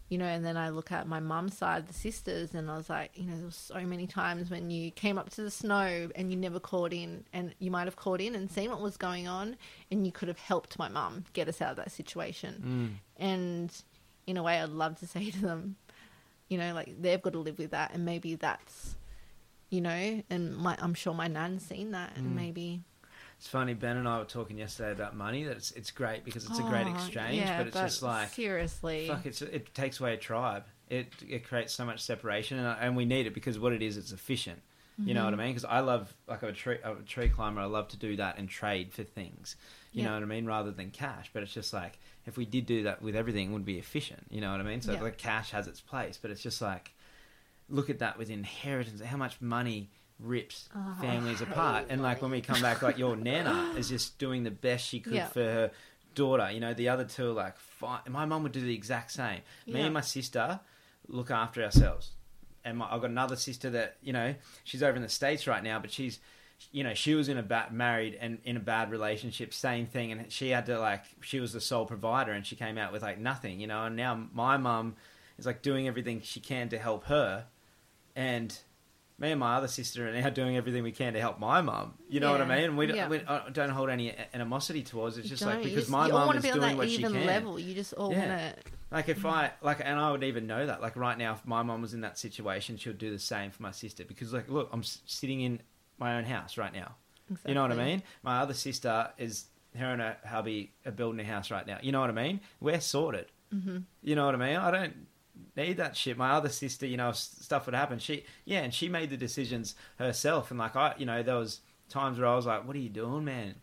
[SPEAKER 2] you know and then i look at my mum's side the sisters and i was like you know there was so many times when you came up to the snow and you never called in and you might have called in and seen what was going on and you could have helped my mum get us out of that situation
[SPEAKER 1] Mm.
[SPEAKER 2] and in a way i'd love to say to them you know like they've got to live with that and maybe that's you know and my i'm sure my nan's seen that
[SPEAKER 1] Mm.
[SPEAKER 2] and maybe
[SPEAKER 1] It's funny. Ben and I were talking yesterday about money. That it's it's great because it's a great
[SPEAKER 2] Oh,
[SPEAKER 1] exchange,
[SPEAKER 2] yeah,
[SPEAKER 1] but it's just like
[SPEAKER 2] seriously
[SPEAKER 1] fuck. It's it takes away a tribe. It it creates so much separation, and, and we need it because what it is, it's efficient. You know what
[SPEAKER 2] Mm-hmm.
[SPEAKER 1] I mean? Because I love like I'm a tree I'm a tree climber. I love to do that and trade for things. You
[SPEAKER 2] Yeah.
[SPEAKER 1] know what I mean? Rather than cash. But it's just like if we did do that with everything, it would be efficient. You know what I mean? So
[SPEAKER 2] Yeah.
[SPEAKER 1] like cash has its place, but it's just like look at that with inheritance. How much money rips
[SPEAKER 2] Oh,
[SPEAKER 1] families apart? And like when we come back, like your nana is just doing the best she could
[SPEAKER 2] Yeah.
[SPEAKER 1] for her daughter. You know, the other two are like, fine. My mum would do the exact same. Me
[SPEAKER 2] Yeah.
[SPEAKER 1] and my sister look after ourselves. And my, I've got another sister that, you know, she's over in the States right now, but she's, you know, she was in a bad, married and in a bad relationship, same thing. And she had to, like, she was the sole provider and she came out with, like, nothing, you know. And now my mum is, like, doing everything she can to help her. And me and my other sister are now doing everything we can to help my mum. You know what I mean? And we, don't
[SPEAKER 2] yeah.
[SPEAKER 1] we uh, don't hold any animosity towards it. It's just
[SPEAKER 2] Don't.
[SPEAKER 1] like because
[SPEAKER 2] just-
[SPEAKER 1] my mum is
[SPEAKER 2] be on
[SPEAKER 1] doing
[SPEAKER 2] that
[SPEAKER 1] what she
[SPEAKER 2] even
[SPEAKER 1] can.
[SPEAKER 2] level. You just all
[SPEAKER 1] Yeah.
[SPEAKER 2] want to.
[SPEAKER 1] Like if I like, and I would even know that. Like right now, if my mum was in that situation, she would do the same for my sister because, like, look, I'm sitting in my own house right now. Exactly. You know what I mean? My other sister is her and her hubby are building a house right now. You know what I mean? We're sorted.
[SPEAKER 2] Mm-hmm.
[SPEAKER 1] You know what I mean? I don't need that shit. My other sister, you know, stuff would happen. She, yeah, and she made the decisions herself. And like I, you know, there was times where I was like, "What are you doing, man?"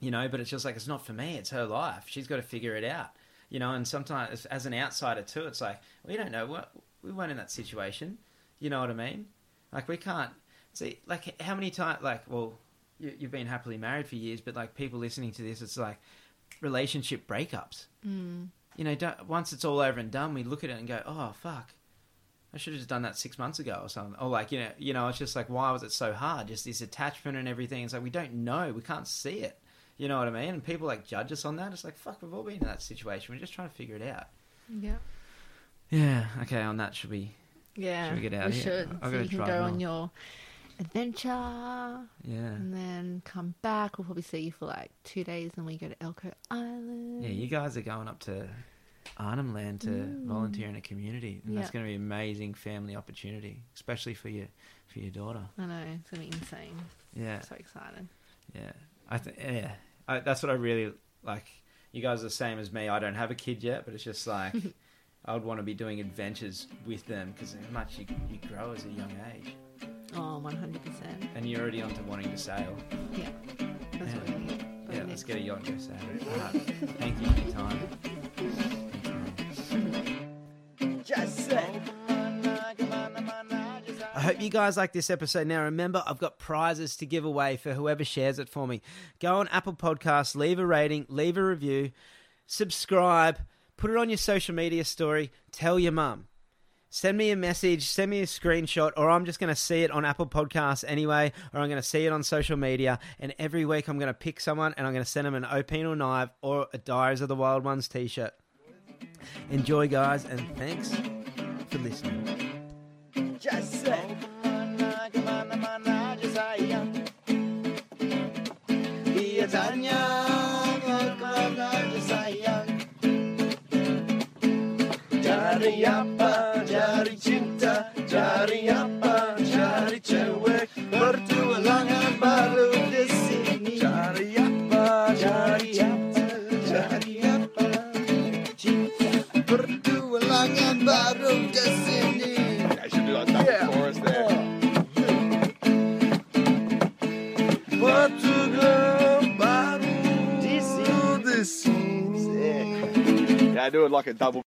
[SPEAKER 1] You know, but it's just like it's not for me. It's her life. She's got to figure it out. You know, and sometimes as- an outsider too, it's like we don't know what we weren't in that situation. You know what I mean? Like we can't see. Like how many times? Like, well, you, you've been happily married for years, but like people listening to this, it's like relationship breakups
[SPEAKER 2] Mm.
[SPEAKER 1] You know, don't, once it's all over and done, we look at it and go, "Oh fuck, I should have just done that six months ago or something." Or like, you know, you know, it's just like, why was it so hard? Just this attachment and everything. It's like we don't know, we can't see it. You know what I mean? And people like judge us on that. It's like, fuck, we've all been in that situation. We're just trying to figure it out.
[SPEAKER 2] Yeah.
[SPEAKER 1] Yeah. Okay. On that, should we?
[SPEAKER 2] Yeah.
[SPEAKER 1] Should we get out
[SPEAKER 2] we
[SPEAKER 1] of here?
[SPEAKER 2] should.
[SPEAKER 1] I've
[SPEAKER 2] so you can go
[SPEAKER 1] now.
[SPEAKER 2] on your adventure
[SPEAKER 1] Yeah.
[SPEAKER 2] and then come back. We'll probably see you for like two days and we go to Elcho Island.
[SPEAKER 1] Yeah. You guys are going up to Arnhem Land to
[SPEAKER 2] Mm.
[SPEAKER 1] volunteer in a community, and that's going to be an amazing family opportunity, especially for your for your daughter.
[SPEAKER 2] I know. It's going to be insane.
[SPEAKER 1] Yeah.
[SPEAKER 2] So excited.
[SPEAKER 1] Yeah, I think yeah, I, that's what I really like. You guys are the same as me. I don't have a kid yet, but it's just like I would want to be doing adventures with them because how much you, you grow as a young age,
[SPEAKER 2] Oh, 100%.
[SPEAKER 1] and you're already onto wanting to sail.
[SPEAKER 2] Yeah. That's
[SPEAKER 1] Yeah.
[SPEAKER 2] what we need.
[SPEAKER 1] Yeah, let's
[SPEAKER 2] need.
[SPEAKER 1] get a yacht and go sailing. All right. Thank you for your time.
[SPEAKER 3] Just say.
[SPEAKER 1] I hope you guys like this episode. Now, remember, I've got prizes to give away for whoever shares it for me. Go on Apple Podcasts, leave a rating, leave a review, subscribe, put it on your social media story, tell your mum. Send me a message, send me a screenshot, or I'm just going to see it on Apple Podcasts anyway, or I'm going to see it on social media. And every week I'm going to pick someone and I'm going to send them an Opinel knife or a Diaries of the Wild Ones t shirt. Enjoy, guys, and thanks for listening.
[SPEAKER 3] Just say. Cari apa, cari cewek Bertualangan baru di sini Cari apa, cari apa, cari apa Cinta Bertualangan baru di sini
[SPEAKER 4] I should do on top
[SPEAKER 3] Yeah.
[SPEAKER 4] of chorus there.
[SPEAKER 3] Bertualangan baru di sini
[SPEAKER 4] Yeah, I do it like a double